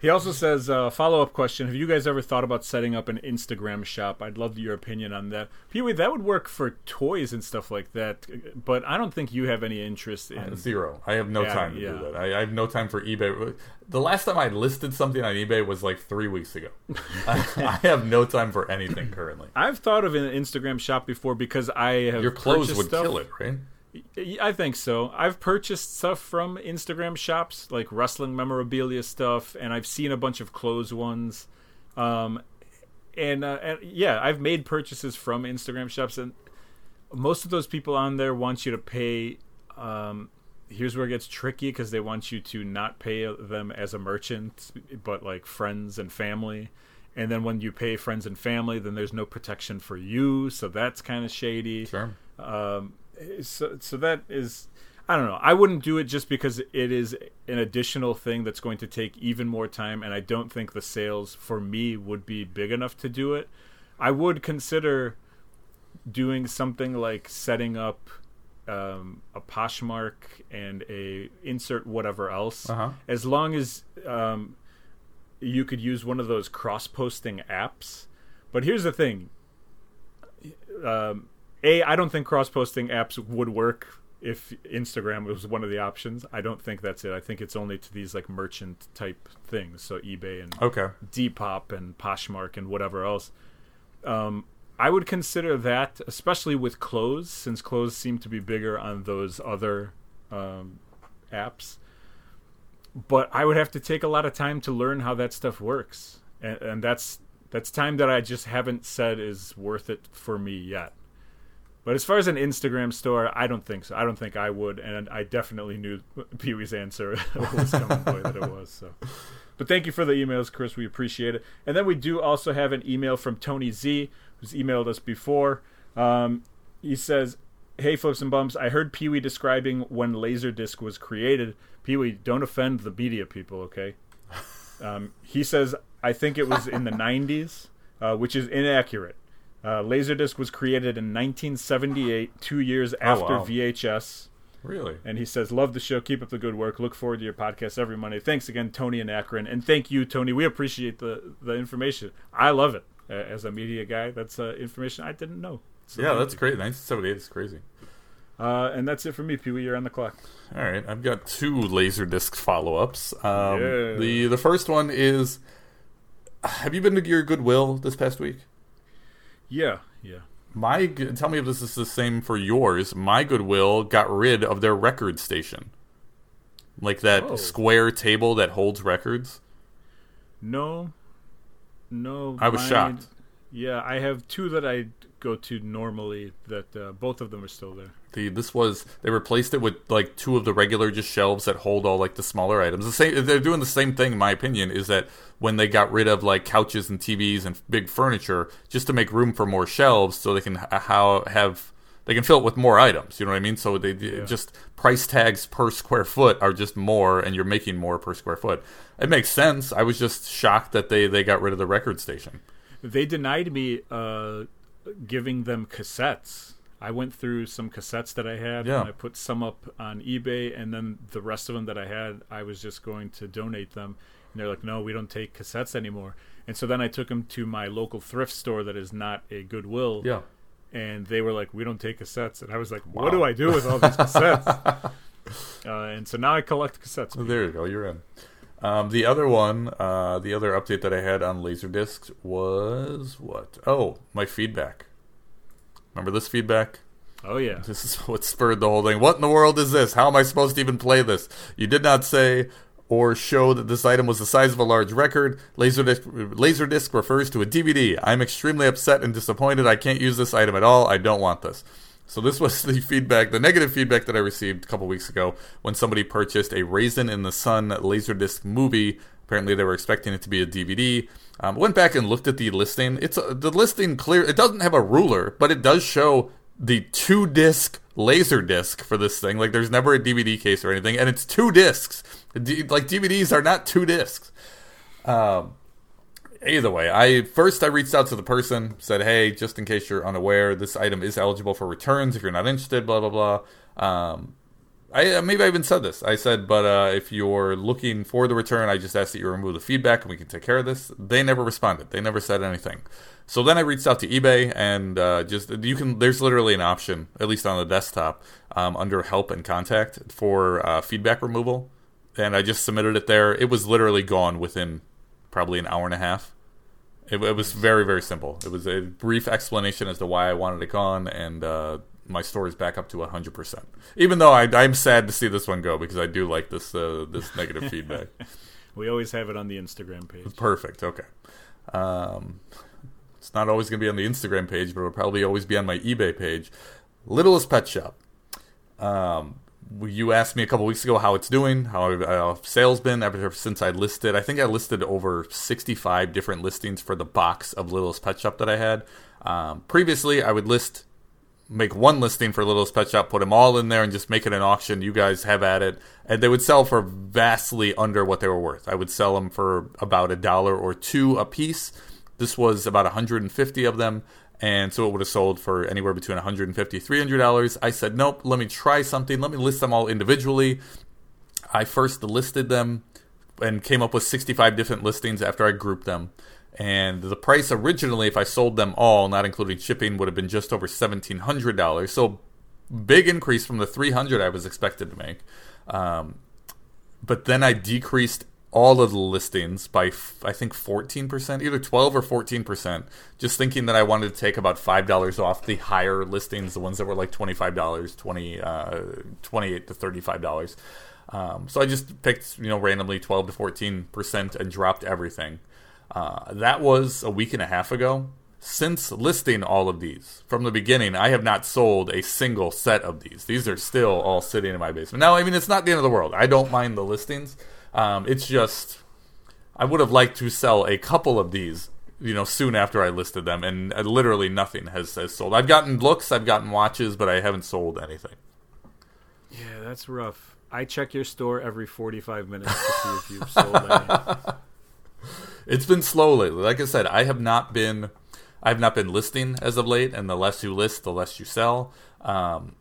He also says, uh, follow up question Have you guys ever thought about setting up an Instagram shop? I'd love your opinion on that. Pee Wee, that would work for toys and stuff like that, but I don't think you have any interest in. Zero. I have no Yeah, time to yeah. do that. I, I have no time for eBay. The last time I listed something on eBay was like three weeks ago. I, I have no time for anything currently. I've thought of an Instagram shop before because I have Your clothes would stuff. kill it, right? I think so. I've purchased stuff from Instagram shops, like wrestling memorabilia stuff, and I've seen a bunch of clothes ones. Um, and, uh, and yeah, I've made purchases from Instagram shops, and most of those people on there want you to pay. Um, here's where it gets tricky because they want you to not pay them as a merchant, but like friends and family. And then when you pay friends and family, then there's no protection for you, so that's kind of shady Sure. um, so so that is I don't know. I wouldn't do it just because it is an additional thing that's going to take even more time, and I don't think the sales for me would be big enough to do it. I would consider doing something like setting up um, a Poshmark and a insert whatever else, Uh-huh. as long as um, you could use one of those cross-posting apps. But here's the thing: um, a, I don't think cross-posting apps would work if Instagram was one of the options. I don't think that's it. I think it's only to these like merchant type things, so eBay and Okay. Depop and Poshmark and whatever else. Um, I would consider that, especially with clothes, since clothes seem to be bigger on those other um, apps. But I would have to take a lot of time to learn how that stuff works, and, and that's that's time that I just haven't said is worth it for me yet. But as far as an Instagram store, I don't think so. I don't think I would, and I definitely knew Pee Wee's answer was coming the way that it was. So, but thank you for the emails, Chris. We appreciate it. And then we do also have an email from Tony Z, who's emailed us before. Um, he says, "Hey, flips and bumps. I heard Pee Wee describing when Laserdisc was created. Pee Wee, don't offend the media people, okay?" Um, he says, "I think it was in the '90s, uh, which is inaccurate." Uh, Laserdisc was created in 1978, two years after wow. VHS. Really? And he says, Love the show. Keep up the good work. Look forward to your podcast every Monday. Thanks again, Tony and Akron. And thank you, Tony. We appreciate the, the information. I love it. Uh, as a media guy, that's uh, information I didn't know. So Yeah, that's great. 1978 is crazy. Uh, and that's it for me, Pee Wee. You're on the clock. All right, I've got two Laserdisc follow-ups. Um, Yeah. The the first one is: Have you been to your Goodwill this past week? Yeah, yeah. My tell me if this is the same for yours. My Goodwill got rid of their record station, like that Oh. square table that holds records. No, no. I was mine- shocked. Yeah, I have two that I go to normally. That uh, both of them are still there. The this was they replaced it with like two of the regular just shelves that hold all like the smaller items. The same they're doing the same thing in my opinion is that when they got rid of like couches and TVs and big furniture just to make room for more shelves so they can how have they can fill it with more items. You know what I mean? So they just price tags per square foot are just more, and you're making more per square foot. It makes sense. I was just shocked that they they got rid of the record station. They denied me uh, giving them cassettes. I went through some cassettes that I had, Yeah. and I put some up on eBay, and then the rest of them that I had, I was just going to donate them. And they're like, "No, we don't take cassettes anymore." And so then I took them to my local thrift store that is not a Goodwill, Yeah. and they were like, "We don't take cassettes." And I was like, "What do I do with all these cassettes?" uh, and so now I collect cassettes. There you go. You're in. Um, the other one, uh, the other update that I had on Laserdisc was what? Oh, my feedback. Remember this feedback? Oh yeah, This is what spurred the whole thing. What in the world is this? How am I supposed to even play this? You did not say or show that this item was the size of a large record. Laserdisc, Laserdisc refers to a DVD. I'm extremely upset and disappointed. I can't use this item at all. I don't want this. So this was the feedback, the negative feedback that I received a couple weeks ago when somebody purchased a Raisin in the Sun Laserdisc movie. Apparently, they were expecting it to be a DVD. Um, went back and looked at the listing. It's a, the listing clear. It doesn't have a ruler, but it does show the two disc laser disc for this thing. Like, there's never a DVD case or anything, and it's two discs. D- like DVDs are not two discs. Um, either way, I first I reached out to the person, said, "Hey, just in case you're unaware, this item is eligible for returns if you're not interested." Blah blah blah. Um, I uh, maybe I even said this. I said, but uh, if you're looking for the return, I just ask that you remove the feedback and we can take care of this. They never responded. They never said anything. So then I reached out to eBay and uh, just you can. There's literally an option, at least on the desktop, um, under help and contact for uh, feedback removal, and I just submitted it there. It was literally gone within probably an hour and a half. It, it was very very simple. It was a brief explanation as to why I wanted it gone, and uh, my story's back up to hundred percent. Even though I, I'm sad to see this one go because I do like this uh, this negative feedback. we always have it on the Instagram page. Perfect. Okay. Um, it's not always going to be on the Instagram page, but it'll probably always be on my eBay page. Littlest Pet Shop. Um, you asked me a couple weeks ago how it's doing, how uh, sales been ever since I listed. I think I listed over 65 different listings for the box of Littlest Pet Shop that I had. Um, previously, I would list, make one listing for Littlest Pet Shop, put them all in there, and just make it an auction. You guys have at it, and they would sell for vastly under what they were worth. I would sell them for about a dollar or two a piece. This was about 150 of them, and so it would have sold for anywhere between 150 $300. I said, nope, let me try something. Let me list them all individually. I first listed them and came up with 65 different listings after I grouped them. And the price originally, if I sold them all, not including shipping, would have been just over $1,700. So big increase from the 300 I was expected to make. Um, but then I decreased all of the listings by I think 14%, either 12 or 14%, just thinking that I wanted to take about $5 off the higher listings, the ones that were like $25, 20 uh 28 to $35. Um, so I just picked, you know, randomly 12 to 14% and dropped everything. Uh, that was a week and a half ago. Since listing all of these from the beginning, I have not sold a single set of these. These are still all sitting in my basement. Now, I mean, it's not the end of the world. I don't mind the listings. Um, it's just I would have liked to sell a couple of these, you know, soon after I listed them, and uh, literally nothing has, has sold. I've gotten looks, I've gotten watches, but I haven't sold anything. Yeah, that's rough. I check your store every 45 minutes to see if you've sold any. It's been slow lately. Like I said, I have not been I have not been listing as of late, and the less you list, the less you sell. Um,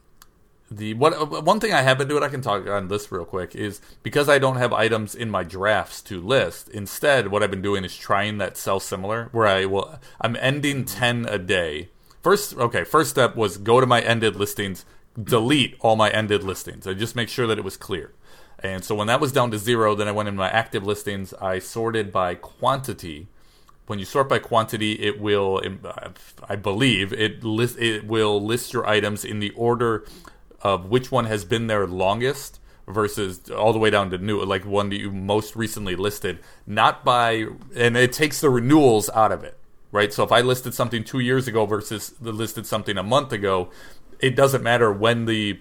the what one thing I have been doing, I can talk on this real quick, is because I don't have items in my drafts to list. Instead, what I've been doing is trying that sell similar, where I will I'm ending ten a day. First, okay, first step was go to my ended listings, delete all my ended listings, I just make sure that it was clear. And so when that was down to zero, then I went in my active listings. I sorted by quantity. When you sort by quantity, it will, I believe, it list it will list your items in the order of which one has been there longest versus all the way down to new, like one that you most recently listed. Not by, and it takes the renewals out of it, right? So if I listed something two years ago versus the listed something a month ago, it doesn't matter when the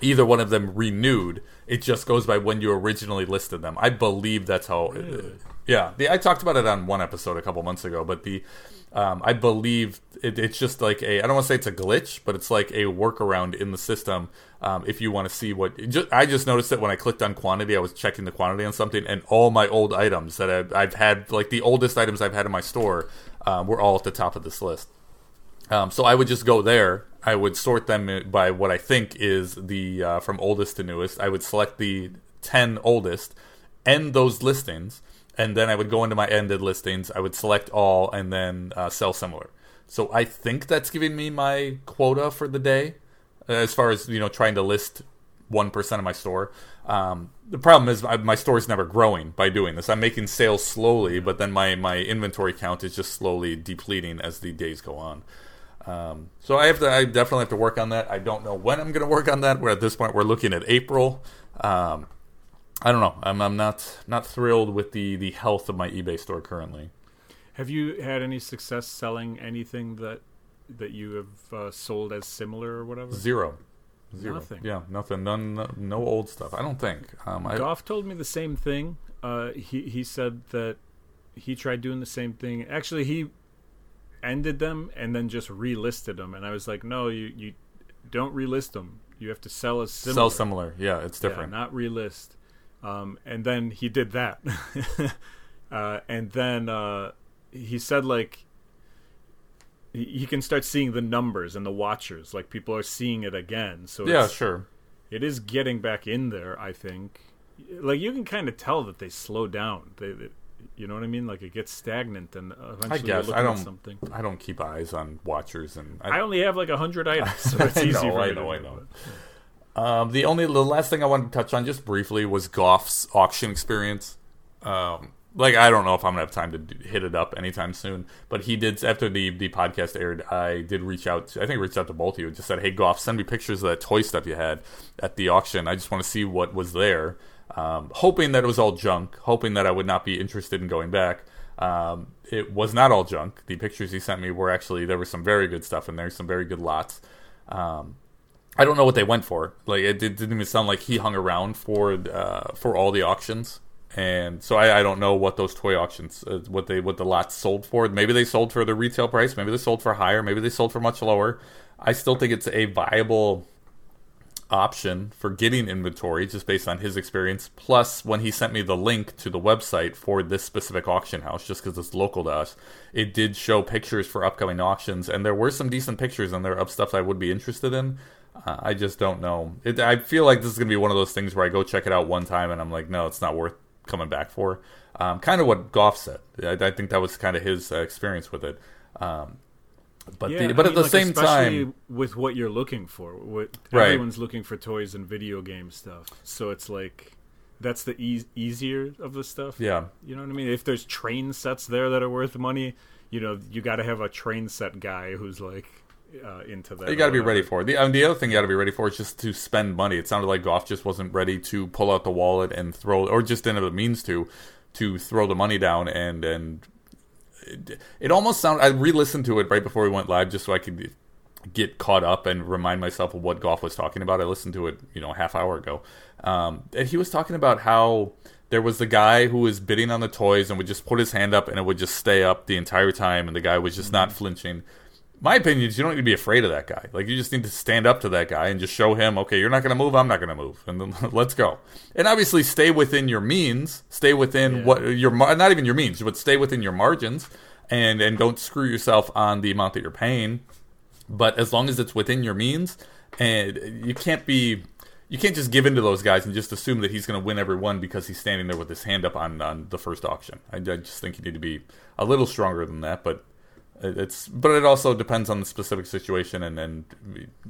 either one of them renewed. It just goes by when you originally listed them. I believe that's how. Really? Yeah, the, I talked about it on one episode a couple months ago, but the um, I believe it, it's just like a I don't want to say it's a glitch, but it's like a workaround in the system. Um, if you want to see what just, I just noticed that when I clicked on quantity, I was checking the quantity on something, and all my old items that I've, I've had, like the oldest items I've had in my store, um, were all at the top of this list. Um, so I would just go there. I would sort them by what I think is the uh, from oldest to newest. I would select the ten oldest, end those listings, and then I would go into my ended listings. I would select all and then uh, sell similar. So I think that's giving me my quota for the day, as far as you know, trying to list one percent of my store. Um, the problem is my store is never growing by doing this. I'm making sales slowly, but then my my inventory count is just slowly depleting as the days go on. Um, so I have to. I definitely have to work on that. I don't know when I'm going to work on that. We're at this point. We're looking at April. Um, I don't know. I'm, I'm not not thrilled with the the health of my eBay store currently. Have you had any success selling anything that that you have uh, sold as similar or whatever? Zero. Zero. Nothing. Yeah, nothing. None. No, no old stuff. I don't think. Um, I, Goff told me the same thing. Uh, he he said that he tried doing the same thing. Actually, he ended them and then just relisted them, and I was like, no, you you don't relist them. You have to sell as similar. sell similar. Yeah, it's different. Yeah, not relist. Um, and then he did that. uh, and then uh, he said like he, can start seeing the numbers and the watchers. Like people are seeing it again. So yeah, it's- sure. it is getting back in there. I think. Like you can kind of tell that they slow down. They, they you know what I mean? Like it gets stagnant, and eventually I you're guess looking I at don't. something. I don't keep eyes on watchers, and I only have like a hundred items, so it's I easy know, for I know, to I know. it. Um, the only the last thing I wanted to touch on just briefly was Goff's auction experience. Um, like I don't know if I'm gonna have time to hit it up anytime soon, but he did after the the podcast aired. I did reach out. To, I think I reached out to both of you. and Just said, "Hey Goff, send me pictures of that toy stuff you had at the auction. I just want to see what was there." Um, hoping that it was all junk. Hoping that I would not be interested in going back. Um, it was not all junk. The pictures he sent me were actually there was some very good stuff in there, some very good lots. Um, I don't know what they went for. Like it, did, didn't even sound like he hung around for uh, for all the auctions, and so I, I don't know what those toy auctions, uh, what they what the lots sold for. Maybe they sold for the retail price. Maybe they sold for higher. Maybe they sold for much lower. I still think it's a viable option for getting inventory just based on his experience. Plus, when he sent me the link to the website for this specific auction house, just because it's local to us, it did show pictures for upcoming auctions, and there were some decent pictures in there of stuff I would be interested in. Uh, I just don't know. It, I feel like this is going to be one of those things where I go check it out one time and I'm like, no, it's not worth coming back for. Um, kind of what Goff said. I, I think that was kind of his uh, experience with it. Um, but Yeah, the, but I at mean, the like, same especially time, with what you're looking for, what Right. everyone's looking for toys and video game stuff. So it's like that's the e- easier of the stuff. yeah, you know what I mean. If there's train sets there that are worth money, you know, you got to have a train set guy who's like uh, into that. You got to be ready for it. The, I mean, the other thing you got to be ready for is just to spend money. It sounded like Goff just wasn't ready to pull out the wallet and throw, or just didn't have the means to, to throw the money down. And and it, it almost sounded. I re-listened to it right before we went live just so I could get caught up and remind myself of what Goff was talking about. I listened to it, you know, a half hour ago, um, and he was talking about how there was the guy who was bidding on the toys and would just put his hand up and it would just stay up the entire time, and the guy was just not flinching my opinion is you don't need to be afraid of that guy. Like you just need to stand up to that guy and just show him, okay, you're not going to move, I'm not going to move, and then let's go. And obviously, stay within your means, stay within Yeah. what your not even your means, but stay within your margins, and and don't screw yourself on the amount that you're paying. But as long as it's within your means, and you can't be. You can't just give in to those guys and just assume that he's going to win every one because he's standing there with his hand up on, on the first auction. I, I just think you need to be a little stronger than that. But It's but it also depends on the specific situation and and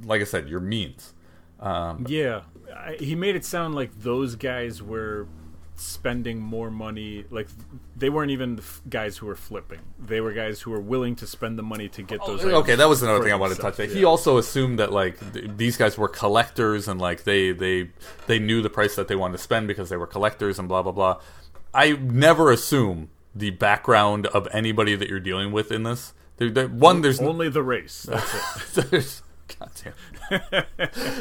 like I said, your means. Um, Yeah, I, he made it sound like those guys were spending more money. Like they weren't even the f- guys who were flipping. They were guys who were willing to spend the money to get those. Oh, okay, that was another for thing I wanted to touch. themselves. on. He also assumed that like th- these guys were collectors and like they they they knew the price that they wanted to spend because they were collectors and blah blah blah. I never assume the background of anybody that you're dealing with in this. There, there, one, there's only the race. That's it. there's goddamn.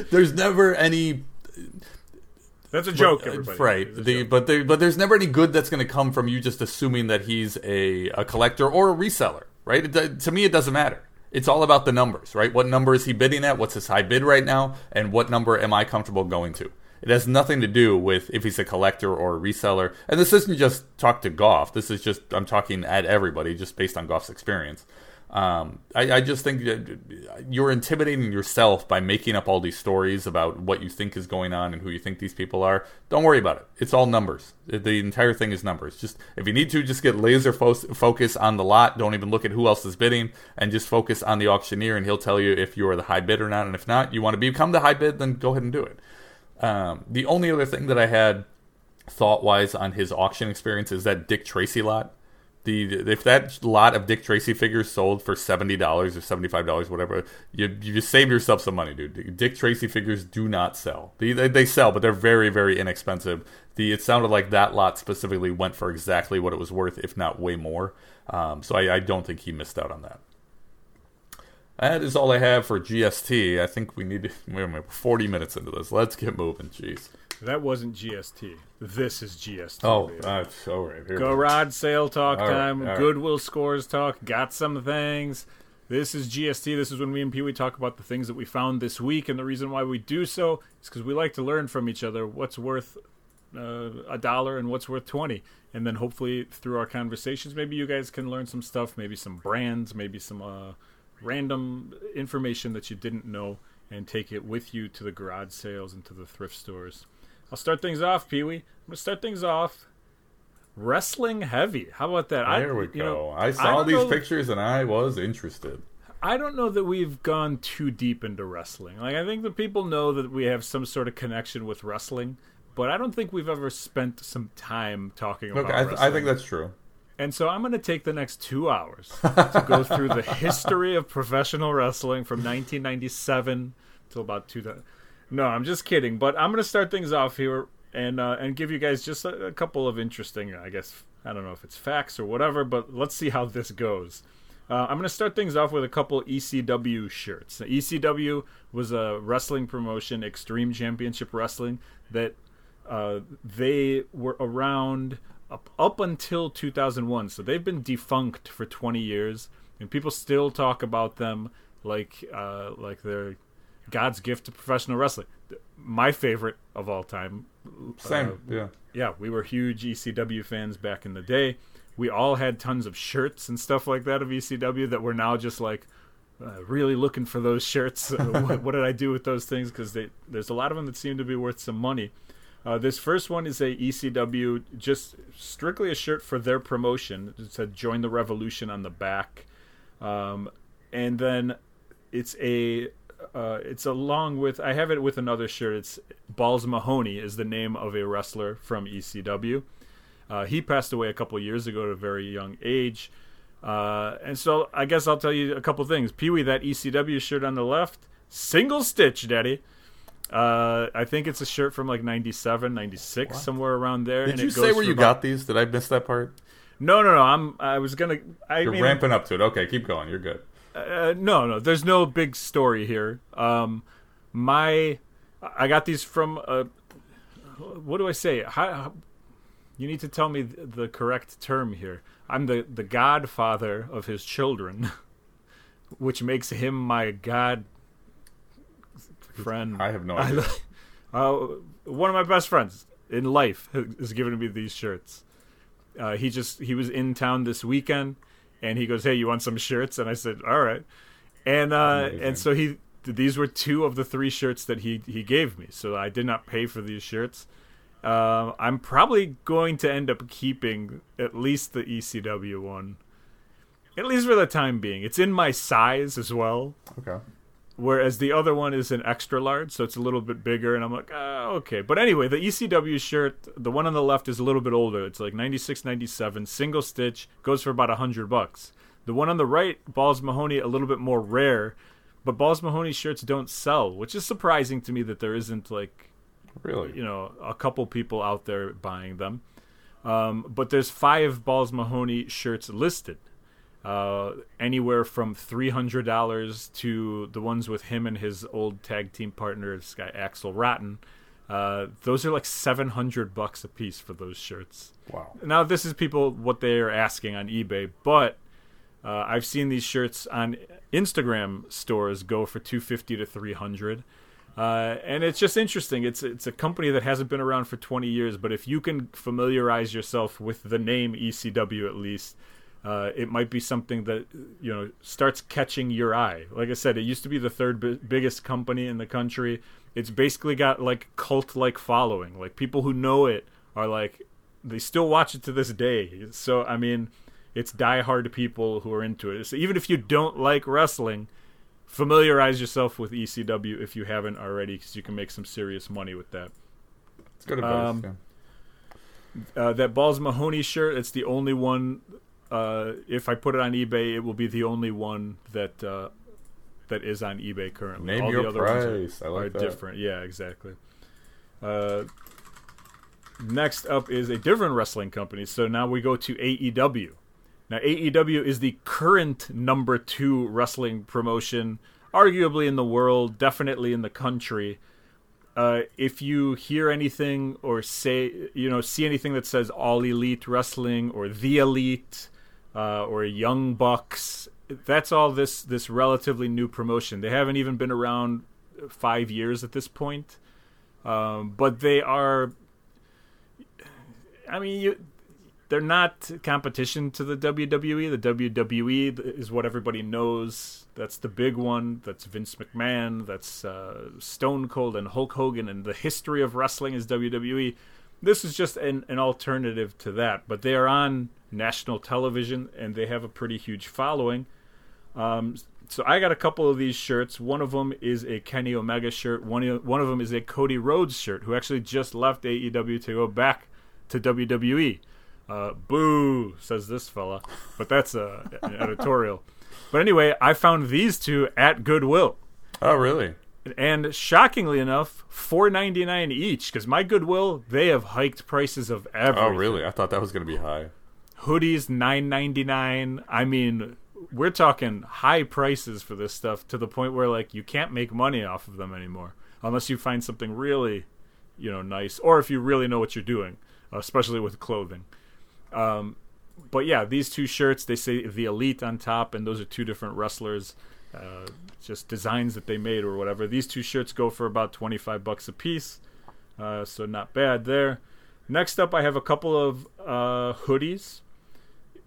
there's never any That's a joke, But, right? The, joke. but there, but there's never any good that's going to come from you just assuming that he's a, a collector or a reseller, right? It, to me, it doesn't matter. It's all about the numbers, right? What number is he bidding at? What's his high bid right now? And what number am I comfortable going to? It has nothing to do with if he's a collector or a reseller. And this isn't just talk to Goff. This is just I'm talking at everybody, just based on Goff's experience. Um, I, I just think that you're intimidating yourself by making up all these stories about what you think is going on and who you think these people are. Don't worry about it. It's all numbers. The entire thing is numbers. Just if you need to, just get laser fo- focus on the lot. Don't even look at who else is bidding, and just focus on the auctioneer, and he'll tell you if you are the high bid or not. And if not, you want to become the high bid, then go ahead and do it. Um, the only other thing that I had thought wise on his auction experience is that Dick Tracy lot. The if that lot of Dick Tracy figures sold for seventy dollars or seventy five dollars, whatever, you you just saved yourself some money, dude. Dick Tracy figures do not sell. They, they they sell, but they're very very inexpensive. The it sounded like that lot specifically went for exactly what it was worth, if not way more. Um, so I, I don't think he missed out on that. That is all I have for GST. I think we need to. We're 40 minutes into this. Let's get moving. Jeez. That wasn't GST. This is GST. Oh, uh, all right. Here go. Garage sale talk All right, time. right. Goodwill scores talk. Got some things. This is GST. This is when me and Pee Wee talk about the things that we found this week, and the reason why we do so is because we like to learn from each other what's worth uh, a dollar and what's worth twenty, and then hopefully through our conversations, maybe you guys can learn some stuff, maybe some brands, maybe some uh, random information that you didn't know, and take it with you to the garage sales and to the thrift stores. I'll start things off, Pee Wee. I'm gonna start things off wrestling heavy. How about that? There we you go. know, I saw don't these know- pictures and I was interested. I don't know that we've gone too deep into wrestling. Like I think the people know that we have some sort of connection with wrestling, but I don't think we've ever spent some time talking about Okay, I, th- I think that's true. And so I'm going to take the next two hours to go through the history of professional wrestling from 1997 till about 2000. No, I'm just kidding. But I'm to start things off here and uh, and give you guys just a, a couple of interesting, I guess, I don't know if it's facts or whatever, but let's see how this goes. Uh, I'm going to start things off with a couple ECW shirts. Now, ECW was a wrestling promotion, Extreme Championship Wrestling, that uh, they were around up, up until 2001. So they've been defunct for 20 years, and people still talk about them like uh, like they're God's gift to professional wrestling. My favorite of all time. Same. Uh, yeah. yeah, we were huge ECW fans back in the day. We all had tons of shirts and stuff like that of ECW that we're now just like uh, really looking for those shirts. Uh, what, what did I do with those things? Because there's a lot of them that seem to be worth some money. Uh, this first one is a ECW, just strictly a shirt for their promotion. It said "Join the Revolution" on the back, um, and then it's a uh, it's along with I have it with another shirt. It's Balls Mahoney is the name of a wrestler from ECW. Uh, he passed away a couple years ago at a very young age, uh, and so I guess I'll tell you a couple things. Pee Wee, that ECW shirt on the left, single stitch, Daddy. Uh, I think it's a shirt from like 97, 96, somewhere around there. Did you say where you about- got these? Did I miss that part? No, no, no. I'm. I was gonna. I You're mean, ramping up to it. Okay, keep going. You're good. Uh, no, no. There's no big story here. Um, my, I got these from. Uh, what do I say? How, you need to tell me th- the correct term here. I'm the the godfather of his children, which makes him my god friend. I have no idea. uh, one of my best friends in life has given me these shirts. Uh, he just he was in town this weekend, and he goes, "Hey, you want some shirts?" And I said, "All right." And uh, and so he these were two of the three shirts that he he gave me. So I did not pay for these shirts. Uh, I'm probably going to end up keeping at least the ECW one, at least for the time being. It's in my size as well Okay. Whereas the other one is an extra large, so it's a little bit bigger. And I'm like, ah, okay. But anyway, the ECW shirt, the one on the left is a little bit older. It's like 96, 97, single stitch, goes for about a hundred bucks. The one on the right, Balls Mahoney, a little bit more rare, but Balls Mahoney shirts don't sell, which is surprising to me that there isn't like Really? you know a couple people out there buying them. Um, but there's five Balls Mahoney shirts listed, uh, anywhere from three hundred dollars to the ones with him and his old tag team partner, this guy Axel Rotten, Uh, those are like seven hundred bucks a piece for those shirts. Wow. Now this is people what they are asking on eBay, but uh, I've seen these shirts on Instagram stores go for two fifty to three hundred. Uh, and it's just interesting. It's it's a company that hasn't been around for 20 years, but if you can familiarize yourself with the name ECW at least, uh, it might be something that you know starts catching your eye. Like I said, it used to be the third bi- biggest company in the country. It's basically got like cult like following. Like people who know it are like they still watch it to this day. So I mean, it's diehard people who are into it. So even if you don't like wrestling, familiarize yourself with ECW if you haven't already, because you can make some serious money with that. It's good advice. Um, yeah. Uh, that Balls Mahoney shirt, it's the only one. Uh, if I put it on eBay, it will be the only one that uh, that is on eBay currently. Name All your the other ones price. I are, like are that. different. Yeah, exactly. Uh, next up is a different wrestling company. So now we go to AEW. Now AEW is the current number two wrestling promotion, arguably in the world, definitely in the country. Uh, if you hear anything or say, you know, see anything that says All Elite Wrestling or The Elite uh, or Young Bucks, that's all this this relatively new promotion. They haven't even been around five years at this point, um, but they are. I mean, you, they're not competition to the WWE. The WWE is what everybody knows. That's the big one. That's Vince McMahon. That's uh, Stone Cold and Hulk Hogan. And the history of wrestling is WWE. This is just an, an alternative to that. But they are on national television and they have a pretty huge following. Um, so I got a couple of these shirts. One of them is a Kenny Omega shirt. One one of them is a Cody Rhodes shirt, who actually just left AEW to go back to WWE. Uh, boo, says this fella. But that's uh, an editorial. But anyway, I found these two at Goodwill. Oh, really? And shockingly enough, four ninety nine each. Because my Goodwill, they have hiked prices of everything. Oh, really? I thought that was going to be high. Hoodies nine ninety nine. I mean, we're talking high prices for this stuff to the point where like you can't make money off of them anymore unless you find something really, you know, nice or if you really know what you're doing, especially with clothing. Um, but yeah, these two shirts they say the elite on top, and those are two different wrestlers. Uh, just designs that they made or whatever. These two shirts go for about twenty five bucks a piece, uh, so not bad there. Next up, I have a couple of uh, hoodies.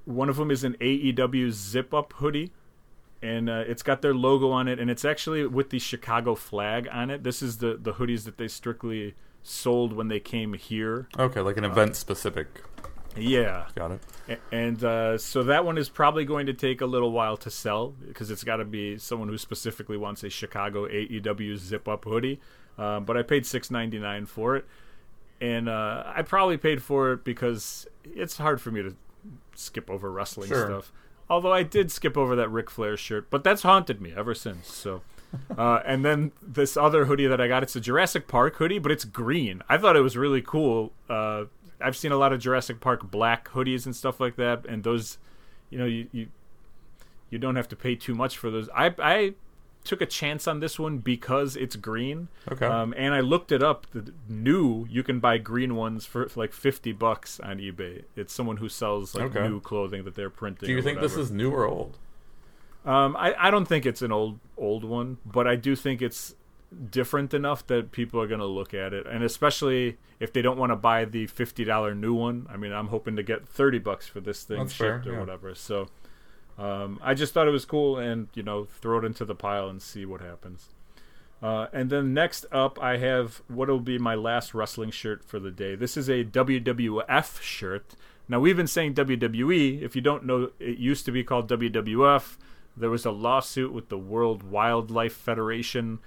One of them is an AEW zip up hoodie, and uh, it's got their logo on it, and it's actually with the Chicago flag on it. This is the the hoodies that they strictly sold when they came here. Okay, like an event specific. Yeah, Got it. and uh, so that one is probably going to take a little while to sell because it's got to be someone who specifically wants a Chicago AEW zip up hoodie. Um, but I paid six ninety nine for it, and uh, I probably paid for it because it's hard for me to skip over wrestling Sure. stuff. Although I did skip over that Ric Flair shirt, but that's haunted me ever since. So. Uh, and then this other hoodie that I got, it's a Jurassic Park hoodie, but it's green. I thought it was really cool. Uh, I've seen a lot of Jurassic Park black hoodies and stuff like that, and those, you know, you you, you don't have to pay too much for those. I I took a chance on this one because it's green. Okay. Um, and I looked it up. The new you can buy green ones for like fifty bucks on eBay. It's someone who sells like Okay. new clothing that they're printing. Do you think this is new or old? Um, I, I don't think it's an old old one, but I do think it's different enough that people are going to look at it, and especially if they don't want to buy the fifty dollar new one. I mean, I'm hoping to get thirty bucks for this thing That's fair, shipped or yeah. whatever. So, um, I just thought it was cool, and you know, throw it into the pile and see what happens. Uh, and then next up, I have what will be my last wrestling shirt for the day. This is a WWF shirt. Now, we've been saying WWE. If you don't know, it used to be called WWF. There was a lawsuit with the World Wildlife Federation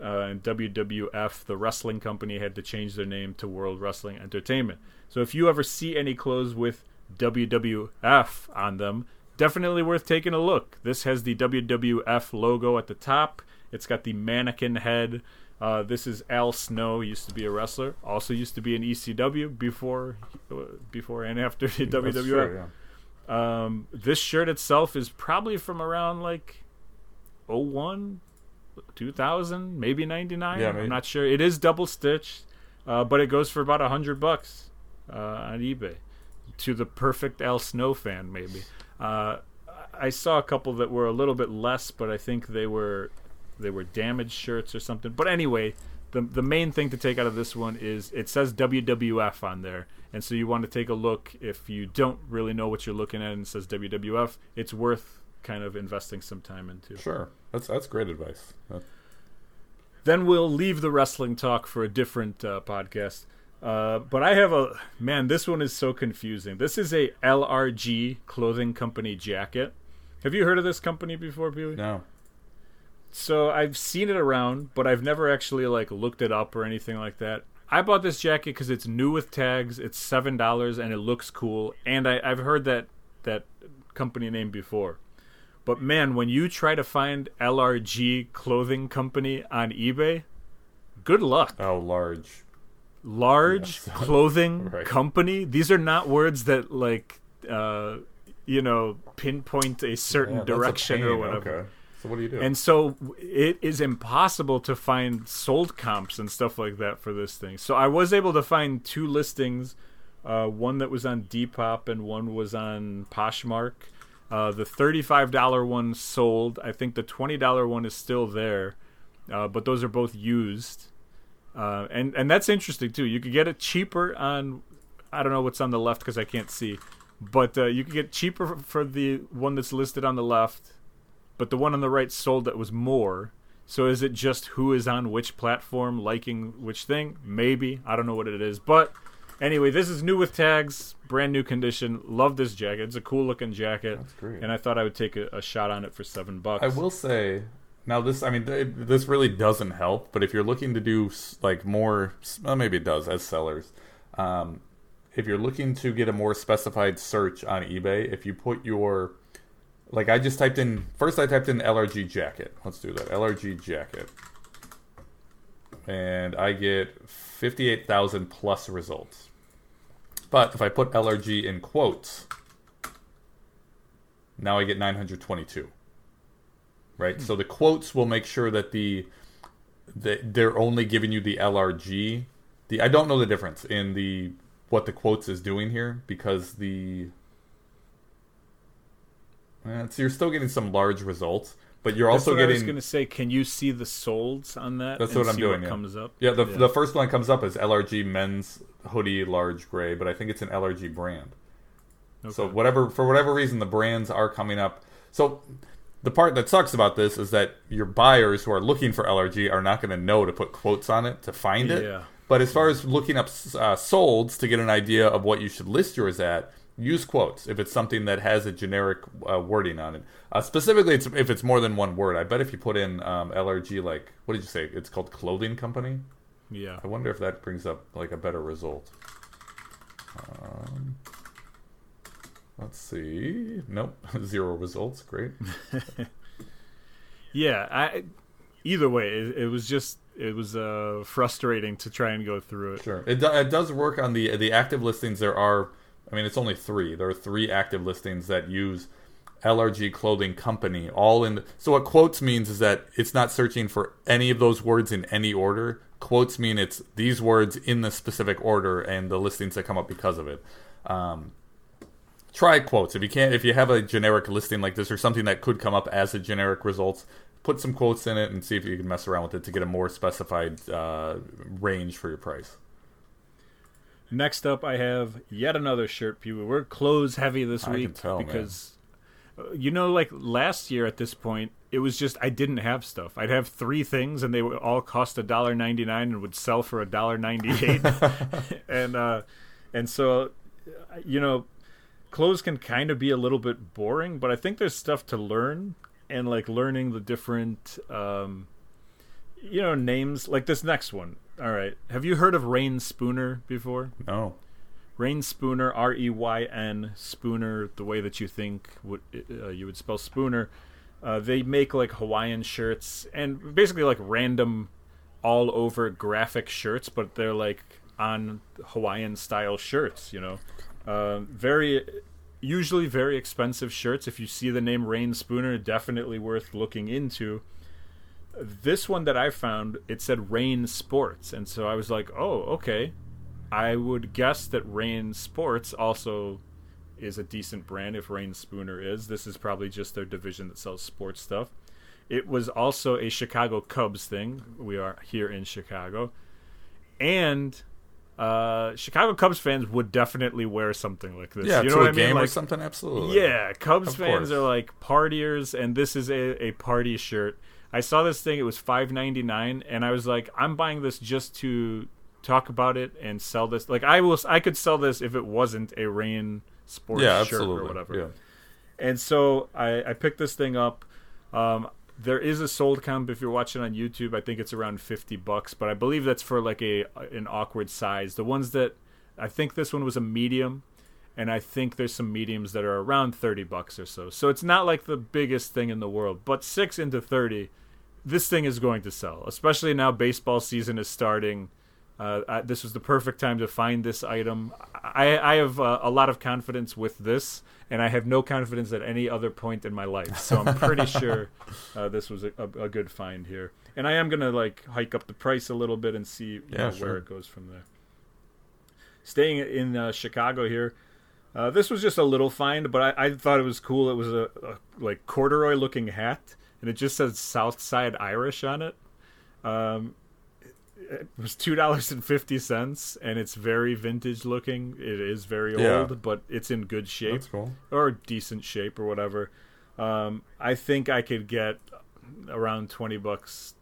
uh, and WWF, the wrestling company, had to change their name to World Wrestling Entertainment. So if you ever see any clothes with WWF on them, definitely worth taking a look. This has the WWF logo at the top. It's got the mannequin head. Uh, this is Al Snow. Used to be a wrestler. Also used to be in ECW before, before and after the That's WWF. true, yeah. Um, this shirt itself is probably from around like 01, 2000, maybe 99. Yeah, I'm not sure. It is double stitched. uh, but it goes for about a hundred bucks uh, on eBay. To the perfect Al Snow fan, maybe. Uh, I saw a couple that were a little bit less, but I think they were they were damaged shirts or something. But anyway, the the main thing to take out of this one is it says WWF on there, and so you want to take a look if you don't really know what you're looking at and it says WWF. It's worth kind of investing some time into. Sure, that's that's great advice. That- Then we'll leave the wrestling talk for a different uh, podcast. Uh, but I have a man. This one is so confusing. This is a LRG clothing company jacket. Have you heard of this company before, Wee? no, So I've seen it around, but I've never actually like looked it up or anything like that. I bought this jacket because it's new with tags. It's seven dollars and it looks cool. And I, I've heard that that company name before. But man, when you try to find LRG clothing company on eBay, good luck. oh, large. Large Yes. clothing Right. company. These are not words that like uh, you know pinpoint a certain Yeah, that's a direction or whatever. Okay. So what do you do? And so it is impossible to find sold comps and stuff like that for this thing. So I was able to find two listings, uh, one that was on Depop and one was on Poshmark. Uh, the thirty-five dollar one sold. I think the twenty dollar one is still there, uh, but those are both used. Uh, and and that's interesting too. You could get it cheaper on. I don't know what's on the left because I can't see, but uh, you could get cheaper for the one that's listed on the left but the one on the right sold that was more. So is it just who is on which platform liking which thing? Maybe. I don't know what it is. But anyway, this is new with tags, brand new condition. Love this jacket. It's a cool looking jacket. That's great. And I thought I would take a, a shot on it for seven bucks. I will say now this. I mean, th- this really doesn't help. But if you're looking to do like more, well, maybe it does as sellers. Um, if you're looking to get a more specified search on eBay, if you put your like I just typed in first I typed in LRG jacket. Let's do that. LRG jacket. And I get 58,000 plus results. But if I put LRG in quotes, now I get 922. Right? So the quotes will make sure that the, the they're only giving you the LRG. The I don't know the difference in the what the quotes is doing here because the uh, so you're still getting some large results, but you're That's also what I was going to say. Can you see the solds on that? That's and what I'm see doing, yeah. comes up. yeah. The the first one that comes up is LRG men's hoodie large gray, but I think it's an LRG brand. So whatever for whatever reason the brands are coming up. So the part that sucks about this is that your buyers who are looking for LRG are not going to know to put quotes on it to find it. Yeah. But as far as looking up uh, solds to get an idea of what you should list yours at, use quotes if it's something that has a generic uh, wording on it. Uh, specifically, it's, if it's more than one word. I bet if you put in um, LRG, like what did you say? It's called clothing company. Yeah. I wonder if that brings up like a better result. Um, let's see. Nope, zero results. Great. Yeah. I. Either way, it, it was just it was uh, frustrating to try and go through it. Sure. It, do, it does work on the the active listings. There are, I mean, it's only three. There are three active listings that use LRG Clothing Company. All in. The, So what quotes means is that it's not searching for any of those words in any order. Quotes mean it's these words in the specific order and the listings that come up because of it. Um, try quotes if you can't. If you have a generic listing like this or something that could come up as a generic results, put some quotes in it and see if you can mess around with it to get a more specified uh, range for your price. Next up, I have yet another shirt. People, we're clothes heavy this I can week tell, because uh, you know, like last year at this point, it was just I didn't have stuff. I'd have three things, and they would all cost a dollar ninety nine and would sell for a dollar ninety eight. and uh, and so, uh, you know, clothes can kind of be a little bit boring, but I think there's stuff to learn and like learning the different, um, you know, names. Like this next one. All right, have you heard of Reyn Spooner before? No. Reyn Spooner, R E Y N Spooner, the way that you think would uh, you would spell Spooner. Uh, they make like Hawaiian shirts and basically like random, all over graphic shirts, but they're like on Hawaiian style shirts. You know, uh, very usually very expensive shirts. If you see the name Reyn Spooner, definitely worth looking into. this one that I found, it said Reyn Sports, and so I was like, oh, okay. I would guess that Reyn Sports also is a decent brand if Reyn Spooner is. This is probably just their division that sells sports stuff. It was also a Chicago Cubs thing. We are here in Chicago. And uh, Chicago Cubs fans would definitely wear something like this. Yeah, you know to what a I mean? game or Like, something. Absolutely. yeah, Cubs Of fans course. are like partiers, and this is a, a party shirt. I saw this thing; it was five ninety nine, and I was like, I'm buying this just to talk about it and sell this. Like, I will, I could sell this if it wasn't a Reyn Sports Yeah, shirt absolutely. or whatever. Yeah. And so I, I picked this thing up. Um, there is a sold comp if you're watching on YouTube. I think it's around fifty bucks, but I believe that's for like a an awkward size. The ones that I think this one was a medium, and I think there's some mediums that are around thirty bucks or so. So it's not like the biggest thing in the world, but six into thirty, this thing is going to sell. Especially now baseball season is starting. Uh, I, this was the perfect time to find this item. I, I have uh, a lot of confidence with this, and I have no confidence at any other point in my life. So I'm pretty sure uh, this was a, a, a good find here. And I am gonna like hike up the price a little bit and see Yeah, know, sure. where it goes from there. Staying in uh, Chicago here, uh, this was just a little find, but I, I thought it was cool. It was a, a like corduroy looking hat, and it just says Southside Irish on it. Um, it was two dollars and fifty cents, and it's very vintage looking. It is very Yeah. old, but it's in good shape That's cool. or decent shape or whatever. Um, I think I could get around twenty bucks.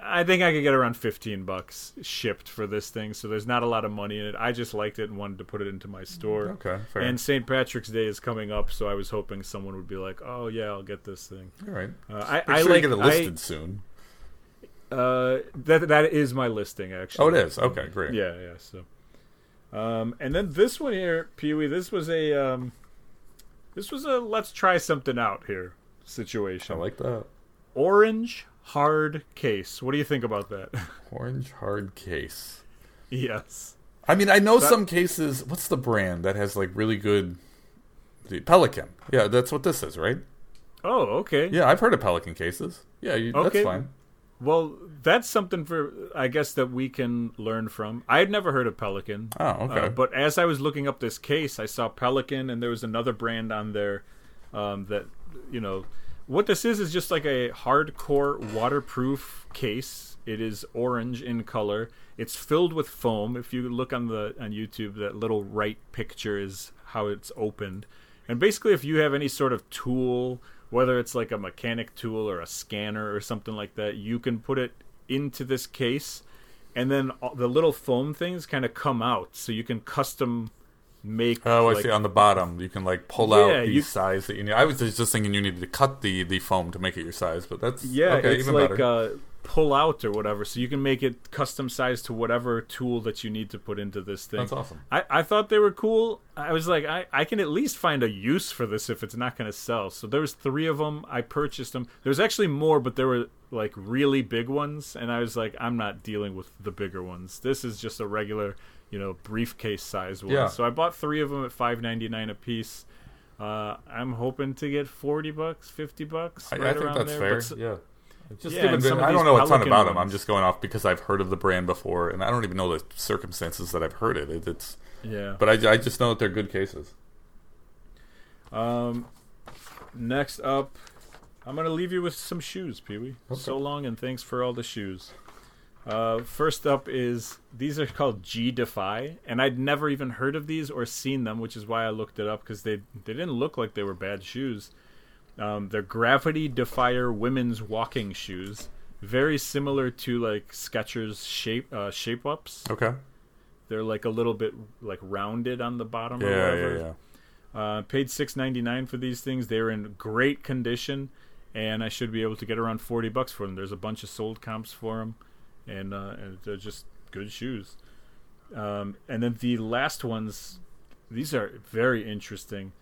I think I could get around fifteen bucks shipped for this thing. So there's not a lot of money in it. I just liked it and wanted to put it into my store. Okay. Fair. And St. Patrick's Day is coming up, so I was hoping someone would be like, "Oh yeah, I'll get this thing." All right. Uh, I, Make I sure like get it I- listed soon. Uh, that that is my listing actually. Oh, it is. Okay, great. Yeah, yeah. So, um, and then this one here, Pee Wee. This was a um, this was a let's try something out here situation. I like that. Orange hard case. What do you think about that? Orange hard case. yes. I mean, I know That- some cases. What's the brand that has like really good? The Pelican. Yeah, that's what this is, right? Oh, okay. Yeah, I've heard of Pelican cases. Yeah, you, Okay. that's fine. Well, that's something for I guess that we can learn from. I had never heard of Pelican. Oh, okay. Uh, but as I was looking up this case, I saw Pelican, and there was another brand on there um, that you know what this is is just like a hardcore waterproof case. It is orange in color. It's filled with foam. If you look on the on YouTube, that little right picture is how it's opened. And basically, if you have any sort of tool, whether it's like a mechanic tool or a scanner or something like that, you can put it into this case and then all- the little foam things kind of come out, so you can custom make. oh, I see. On the bottom, you can like pull Yeah, out the you- size that you need. I was just thinking you needed to cut the the foam to make it your size, but that's Yeah, okay, it's even like better. uh, pull out or whatever, so you can make it custom sized to whatever tool that you need to put into this thing. That's awesome. I, I thought they were cool. I was like, I, I can at least find a use for this if it's not going to sell. So there was three of them. I purchased them. There was actually more, but there were like really big ones, and I was like, I'm not dealing with the bigger ones. This is just a regular, you know, briefcase size one. Yeah. So I bought three of them at five ninety nine a piece. Uh, I'm hoping to get forty bucks, fifty bucks. I, right I think around that's there. fair. But yeah. Just Yeah, given I don't know a ton about them. I'm just going off because I've heard of the brand before, and I don't even know the circumstances that I've heard it. it it's, yeah. but I, I just know that they're good cases. Um, next up, I'm gonna leave you with some shoes, Pee Wee. Okay. So long, and thanks for all the shoes. Uh, first up is these are called G Defy, and I'd never even heard of these or seen them, which is why I looked it up because they they didn't look like they were bad shoes. Um, they're Gravity Defier women's walking shoes, very similar to like Skechers shape uh, shape ups. Okay. They're like a little bit like rounded on the bottom or Yeah, whatever. yeah, yeah. Uh, paid six ninety nine for these things. They're in great condition, and I should be able to get around forty bucks for them. There's a bunch of sold comps for them, and, uh, and they're just good shoes. Um, and then the last ones, these are very interesting.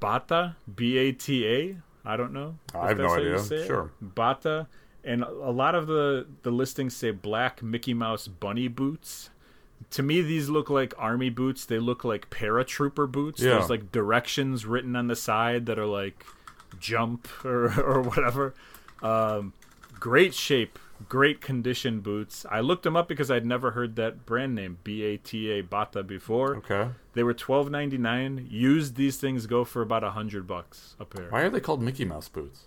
Bata, B A T A. I don't know. I have no idea. it. Sure. Bata, and a lot of the the listings say black Mickey Mouse bunny boots. To me, these look like army boots. They look like paratrooper boots. Yeah. There's like directions written on the side that are like jump or or whatever. Um, great shape, great condition boots. I looked them up because I'd never heard that brand name B A T A Bata before. Okay. They were twelve ninety nine. Used these things go for about a hundred bucks a pair. Why are they called Mickey Mouse boots?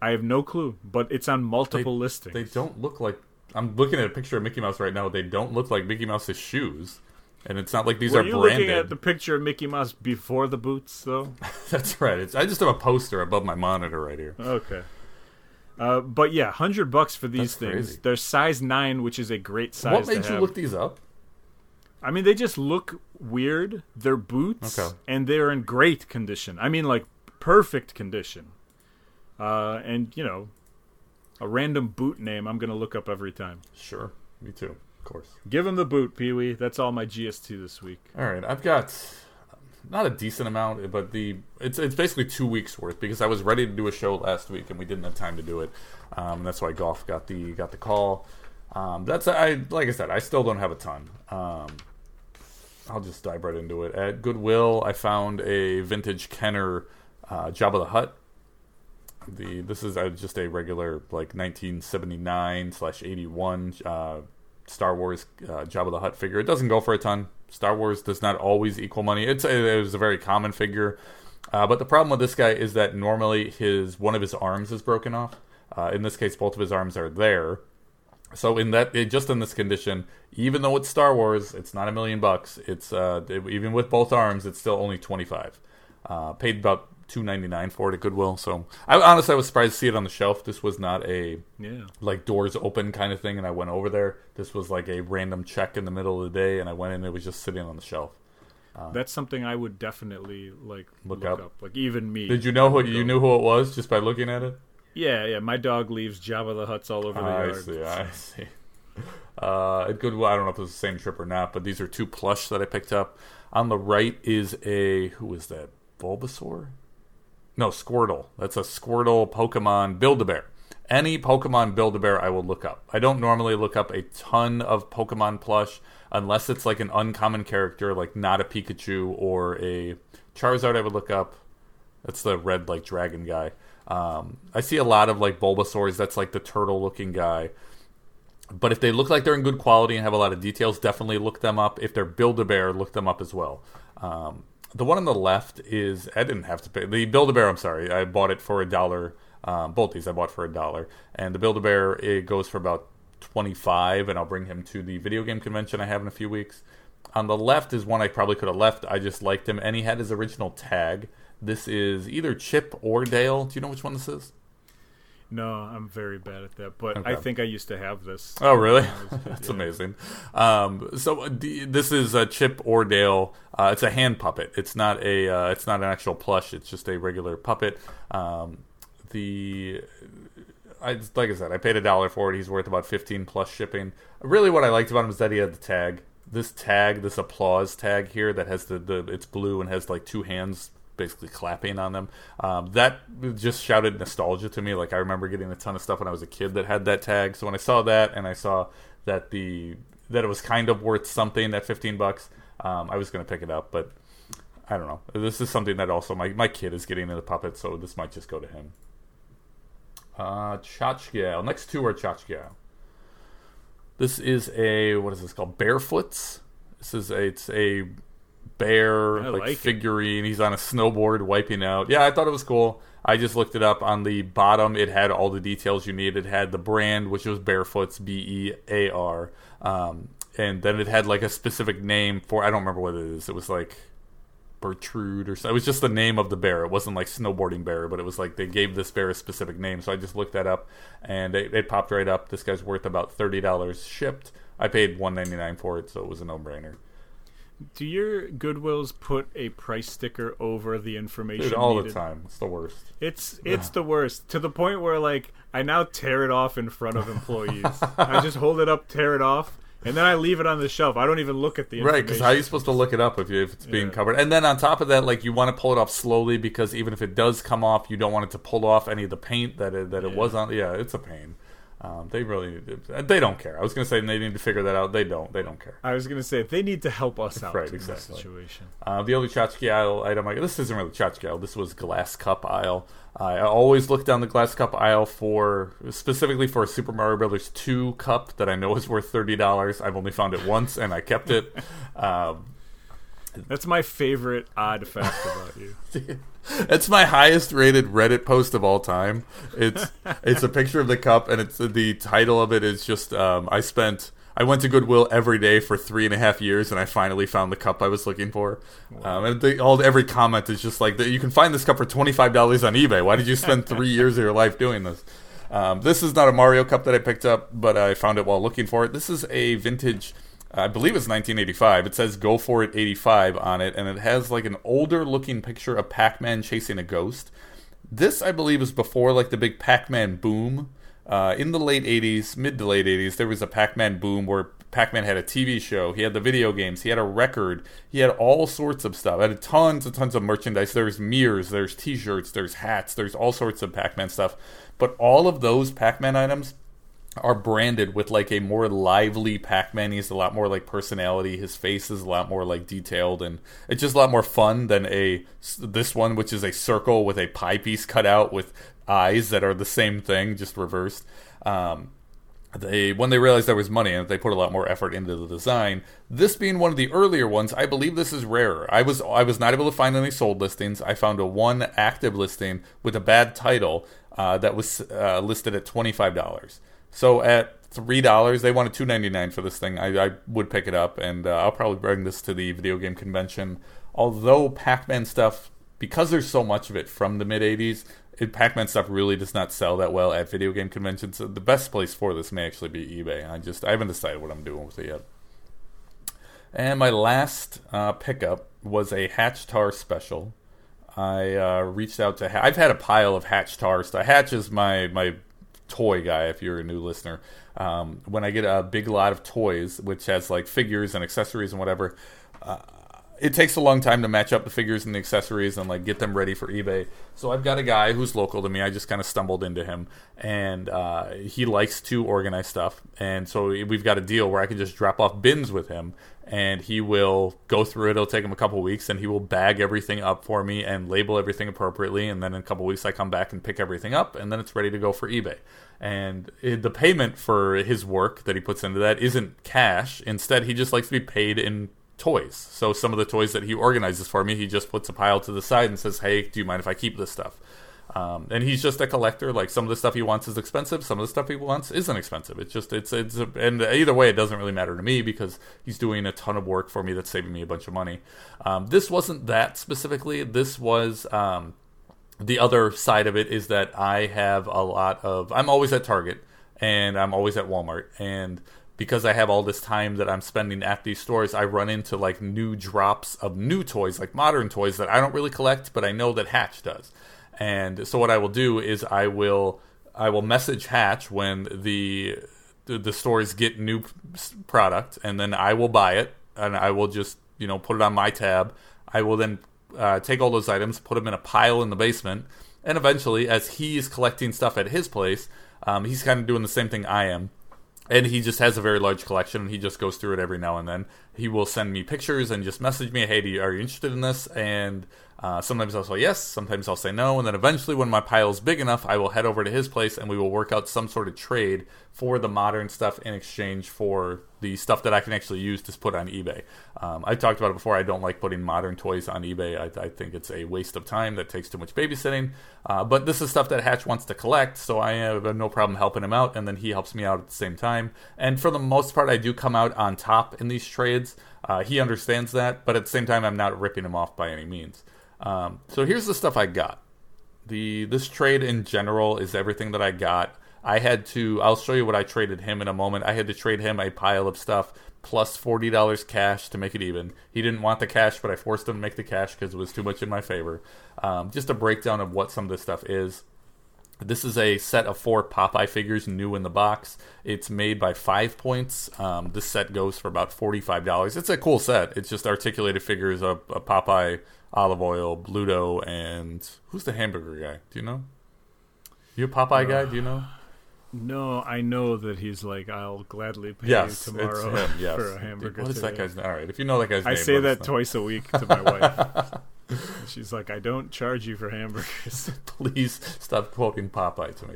I have no clue, but it's on multiple listings. They don't look like. I'm looking at a picture of Mickey Mouse right now. They don't look like Mickey Mouse's shoes, and it's not like these Were are you branded. looking at the picture of Mickey Mouse before the boots, though? That's right. It's, I just have a poster above my monitor right here. Okay. Uh, but yeah, hundred bucks for these That's things. crazy. They're size nine, which is a great size. what made you have. look these up? I mean, they just look weird. They're boots, Okay. and they're in great condition. I mean, like perfect condition. Uh, and you know, a random boot name I'm gonna look up every time. Sure, me too. Of course. Give him the boot, Pee Wee. That's all my GST this week. All right, I've got not a decent amount, but the it's it's basically two weeks worth because I was ready to do a show last week and we didn't have time to do it. Um, that's why golf got the got the call. Um, that's I like I said, I still don't have a ton. Um, I'll just dive right into it. At Goodwill, I found a vintage Kenner uh, Jabba the Hutt. The this is uh, just a regular like 1979 slash 81 uh, Star Wars uh, Jabba the Hutt figure. It doesn't go for a ton. Star Wars does not always equal money. It's a, it was a very common figure, uh, but the problem with this guy is that normally his one of his arms is broken off. Uh, in this case, both of his arms are there. So in that, it, just in this condition, even though it's Star Wars, it's not a million bucks. It's uh, it- even with both arms, it's still only twenty five. Uh, paid about two ninety nine for it at Goodwill. So I honestly I was surprised to see it on the shelf. This was not a Yeah. like doors open kind of thing, and I went over there. This was like a random check in the middle of the day, and I went in. And it was just sitting on the shelf. That's something I would definitely like Look look, up. up. Like even me. Did you know who you knew who it was just by looking at it? Yeah, yeah. My dog leaves Jabba the Hutts all over the I yard. see. I see. Uh, at Goodwill, I don't know if it was the same trip or not, but these are two plush that I picked up. On the right is a who is that? Bulbasaur? No, Squirtle. That's a Squirtle Pokemon Build-A-Bear. Any Pokemon Build-A-Bear I will look up. I don't normally look up a ton of Pokemon plush unless it's like an uncommon character, like not a Pikachu or a Charizard. I would look up. That's the red like dragon guy. Um, I see a lot of like Bulbasaurs. That's like the turtle looking guy. But if they look like they're in good quality and have a lot of details, definitely look them up. If they're Build a Bear, look them up as well. Um, the one on the left is I didn't have to pay the Build a Bear. I'm sorry, I bought it for a dollar. Um, both these I bought for a dollar, and the Build a Bear it goes for about twenty five, and I'll bring him to the video game convention I have in a few weeks. On the left is one I probably could have left. I just liked him, and he had his original tag. This is either Chip or Dale. Do you know which one this is? No, I'm very bad at that. But I think I used to have this. Oh, really? That's amazing. Um, so uh, this is a Chip or Dale. Uh, it's a hand puppet. It's not a. Uh, it's not an actual plush. It's just a regular puppet. Um, the I like I said, I paid a dollar for it. He's worth about fifteen plus shipping. Really, what I liked about him is that he had the tag. This tag, this applause tag here, that has the, the it's blue and has like two hands basically clapping on them. Um, that just shouted nostalgia to me. Like I remember getting a ton of stuff when I was a kid that had that tag. So when I saw that and I saw that the that it was kind of worth something at fifteen bucks, um, I was going to pick it up. But I don't know. This is something that also my my kid is getting into puppets, so this might just go to him. Uh. Next two are tchotchke aisle. This is a what is this called? Bearfoots. This is a it's a bear like, like it. figurine. He's on a snowboard wiping out. Yeah, I thought it was cool. I just looked it up on the bottom. It had all the details you need. It had the brand, which was Bearfoots, B E A R, um, and then it had like a specific name for. I don't remember what it is. It was like Bertrude or something. It was just the name of the bear. It wasn't like snowboarding bear, but it was like they gave this bear a specific name. So I just looked that up, and it, it popped right up. This guy's worth about thirty dollars shipped. I paid one ninety nine for it, so it was a no brainer. Do your Goodwills put a price sticker over the information? Dude, all needed? the time. It's the worst. It's it's the worst to the point where like I now tear it off in front of employees. I just hold it up, tear it off, and then I leave it on the shelf. I don't even look at the Right, because how are you supposed to look it up if, you, if it's being Yeah. covered? And then on top of that, like you want to pull it off slowly because even if it does come off, you don't want it to pull off any of the paint that it, that it Yeah. was on. Yeah, it's a pain. Um, they really need to, they don't care. I was going to say they need to figure that out. They don't. They don't care. I was gonna say they need to help us out Right, in this situation. Uh, the only tchotchke aisle item, I, this isn't really tchotchke aisle. This was glass cup aisle. I always look down the glass cup aisle for specifically for a Super Mario Brothers 2 cup that I know is worth thirty dollars. I've only found it once and I kept it. um, That's my favorite odd fact about you. it's my highest rated Reddit post of all time. It's it's a picture of the cup, and it's the title of it is just um, I spent I went to Goodwill every day for three and a half years, and I finally found the cup I was looking for. Um, and the, all every comment is just like you can find this cup for twenty five dollars on eBay. Why did you spend three years of your life doing this? Um, this is not a Mario cup that I picked up, but I found it while looking for it. This is a vintage. I believe it's 1985. It says "Go for it 85" on it, and it has like an older looking picture of Pac-Man chasing a ghost. This, I believe, is before like the big Pac-Man boom. Uh, in the late 80s, mid to late 80s, there was a Pac-Man boom where Pac-Man had a TV show, he had the video games, he had a record, he had all sorts of stuff. Had tons and tons of merchandise. There's mirrors, there's T-shirts, there's hats, there's all sorts of Pac-Man stuff. But all of those Pac-Man items are branded with like a more lively Pac-Man. He's a lot more like personality. His face is a lot more like detailed, and it's just a lot more fun than a this one, which is a circle with a pie piece cut out with eyes that are the same thing, just reversed. Um, they when they realized there was money and they put a lot more effort into the design. This being one of the earlier ones, I believe this is rarer. I was I was not able to find any sold listings. I found a one active listing with a bad title uh, that was uh, listed at twenty five dollars. So at three dollars, they wanted two ninety nine for this thing. I, I would pick it up, and uh, I'll probably bring this to the video game convention. Although Pac Man stuff, because there's so much of it from the mid '80s, Pac Man stuff really does not sell that well at video game conventions. So the best place for this may actually be eBay. I just I haven't decided what I'm doing with it yet. And my last uh, pickup was a Hatch Tar special. I uh, reached out to. I've had a pile of Hatch Tar stuff. Hatch is my my toy guy. If you're a new listener, um, when I get a big lot of toys, which has like figures and accessories and whatever, uh, it takes a long time to match up the figures and the accessories and like get them ready for eBay. So I've got a guy who's local to me. I just kind of stumbled into him, and uh, he likes to organize stuff. And so we've got a deal where I can just drop off bins with him, and he will go through it. It'll take him a couple weeks, and he will bag everything up for me and label everything appropriately. And then in a couple weeks, I come back and pick everything up, and then it's ready to go for eBay. And it, the payment for his work that he puts into that isn't cash. Instead, he just likes to be paid in toys. So some of the toys that he organizes for me, he just puts a pile to the side and says, "Hey, do you mind if I keep this stuff?" Um, and he's just a collector. Like some of the stuff he wants is expensive, some of the stuff he wants isn't expensive. It's just it's it's a, and either way, it doesn't really matter to me because he's doing a ton of work for me that's saving me a bunch of money. Um, this wasn't that specifically. This was. Um, the other side of it is that I have a lot of. I'm always at Target and I'm always at Walmart and because I have all this time that I'm spending at these stores, I run into like new drops of new toys, like modern toys that I don't really collect, but I know that Hatch does. And so what I will do is I will I will message Hatch when the the, the stores get new product, and then I will buy it, and I will just you know put it on my tab. I will then uh, take all those items, put them in a pile in the basement, and eventually, as he's collecting stuff at his place, um, he's kind of doing the same thing I am. And he just has a very large collection and he just goes through it every now and then. He will send me pictures and just message me hey are you interested in this? And uh, sometimes i'll say yes sometimes i'll say no and then eventually when my pile is big enough i will head over to his place and we will work out some sort of trade for the modern stuff in exchange for the stuff that i can actually use to put on ebay. Um, i talked about it before. I don't like putting modern toys on ebay. I, I think it's a waste of time that takes too much babysitting. Uh, but this is stuff that hatch wants to collect so i have no problem helping him out and then he helps me out at the same time. And for the most part i do come out on top in these trades. Uh, he understands that but at the same time i'm not ripping him off by any means um, so here's the stuff I got. The this trade in general is everything that I got. I had to. I'll show you what I traded him in a moment. I had to trade him a pile of stuff plus forty dollars cash to make it even. He didn't want the cash, but I forced him to make the cash because it was too much in my favor. Um, just a breakdown of what some of this stuff is. This is a set of four Popeye figures, new in the box. It's made by Five Points. Um, this set goes for about forty-five dollars. It's a cool set. It's just articulated figures of a Popeye, Olive Oyl, Bluto, and who's the hamburger guy? Do you know? You a Popeye guy? Do you know? No, I know that he's like, I'll gladly pay Yes, you tomorrow him. Yes. for a hamburger. What is that guy's name? All right, if you know that guy's I name, say that twice a week to my wife. She's like, I don't charge you for hamburgers. please stop quoting Popeye to me.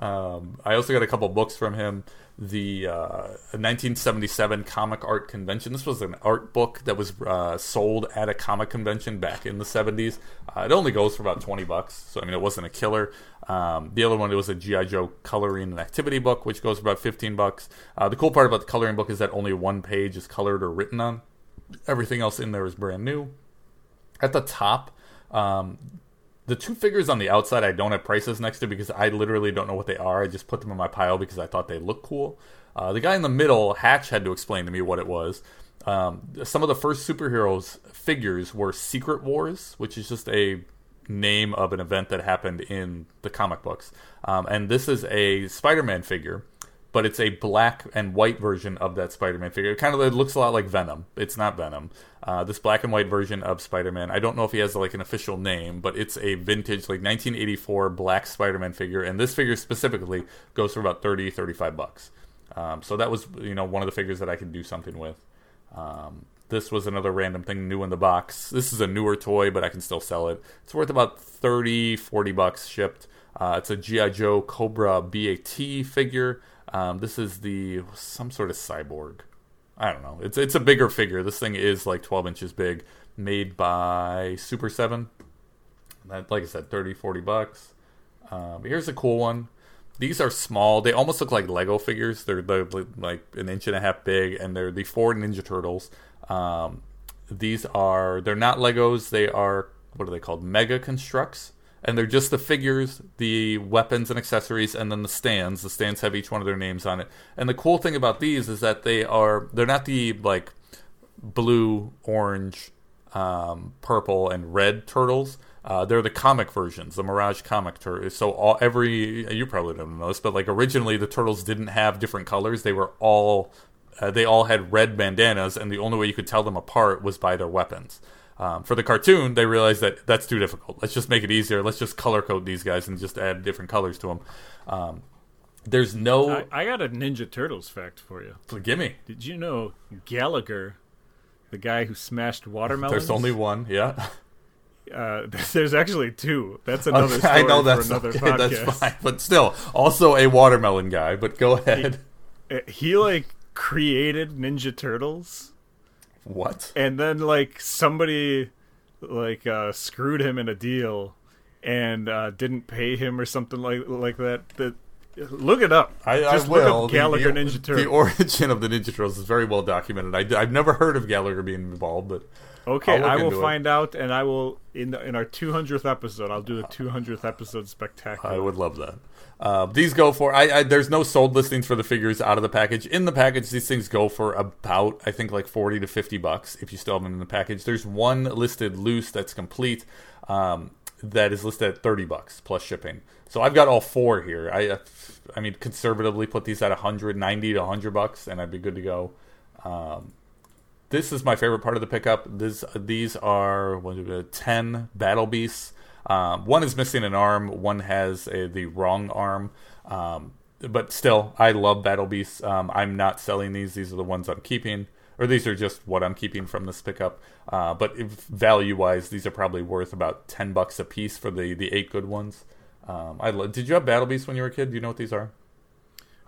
Um, I also got a couple books from him. The uh, 1977 Comic Art Convention. This was an art book that was uh, sold at a comic convention back in the 70s. Uh, it only goes for about 20 bucks, so I mean it wasn't a killer. Um, the other one it was a GI Joe coloring and activity book, which goes for about 15 bucks. Uh, the cool part about the coloring book is that only one page is colored or written on. Everything else in there is brand new. At the top, um, the two figures on the outside I don't have prices next to because I literally don't know what they are. I just put them in my pile because I thought they looked cool. Uh, the guy in the middle, Hatch, had to explain to me what it was. Um, some of the first superheroes figures were Secret Wars, which is just a name of an event that happened in the comic books. Um, and this is a Spider-Man figure, but it's a black and white version of that Spider-Man figure. It kind of it looks a lot like Venom. It's not Venom. Uh, this black and white version of Spider-Man. I don't know if he has like an official name, but it's a vintage like 1984 black Spider-Man figure, and this figure specifically goes for about 30, 35 bucks. Um, so that was you know one of the figures that I could do something with. Um, this was another random thing new in the box. This is a newer toy, but I can still sell it. It's worth about 30, 40 bucks shipped. Uh, it's a G.I. Joe Cobra BAT figure. Um, this is the some sort of cyborg. I don't know. It's it's a bigger figure. This thing is like 12 inches big, made by Super 7. That, like I said, 30, 40 bucks. Um, here's a cool one. These are small. They almost look like Lego figures. They're, they're like an inch and a half big, and they're the four Ninja Turtles. Um, these are they're not Legos. They are what are they called? Mega Construx, and they're just the figures, the weapons and accessories, and then the stands. The stands have each one of their names on it. And the cool thing about these is that they are they're not the like blue, orange, um, purple, and red turtles. Uh, they're the comic versions, the Mirage comic turtles. So all every you probably don't know this, but like originally the turtles didn't have different colors. They were all uh, they all had red bandanas, and the only way you could tell them apart was by their weapons. Um, for the cartoon, they realized that that's too difficult. Let's just make it easier. Let's just color code these guys and just add different colors to them. Um, there's no. I, I got a Ninja Turtles fact for you. gimme. Did you know Gallagher, the guy who smashed watermelons? There's only one. Yeah. Uh, there's actually two. That's another Okay, story I know that's for another okay, podcast. that's fine, but still, also a watermelon guy. But go ahead. Uh, He like created Ninja Turtles, What? and then like somebody like uh, screwed him in a deal and uh, didn't pay him or something like like that. That look it up. I, Just I look will. up The- Gallagher the, Ninja Turtles. The origin of the Ninja Turtles is very well documented. I, have never heard of Gallagher being involved, but Okay, look I will into it. find out, and I will in the, in our 200th episode. I'll do the 200th episode spectacular. I would love that. Uh, these go for. I, I there's no sold listings for the figures out of the package. In the package, these things go for about I think like forty to fifty bucks if you still have them in the package. There's one listed loose that's complete. Um, that is listed at 30 bucks plus shipping. So I've got all four here. I, uh, I mean, conservatively put these at 190 to 100 bucks, and I'd be good to go. Um, this is my favorite part of the pickup. This, these are 10 battle beasts. Um, one is missing an arm. One has a, the wrong arm. Um, but still, I love battle beasts. Um, I'm not selling these. These are the ones I'm keeping or these are just what I'm keeping from this pickup. Uh, but value wise, these are probably worth about ten bucks a piece for the the eight good ones. Um, I lo- did you have Battle Beasts when you were a kid? Do you know what these are?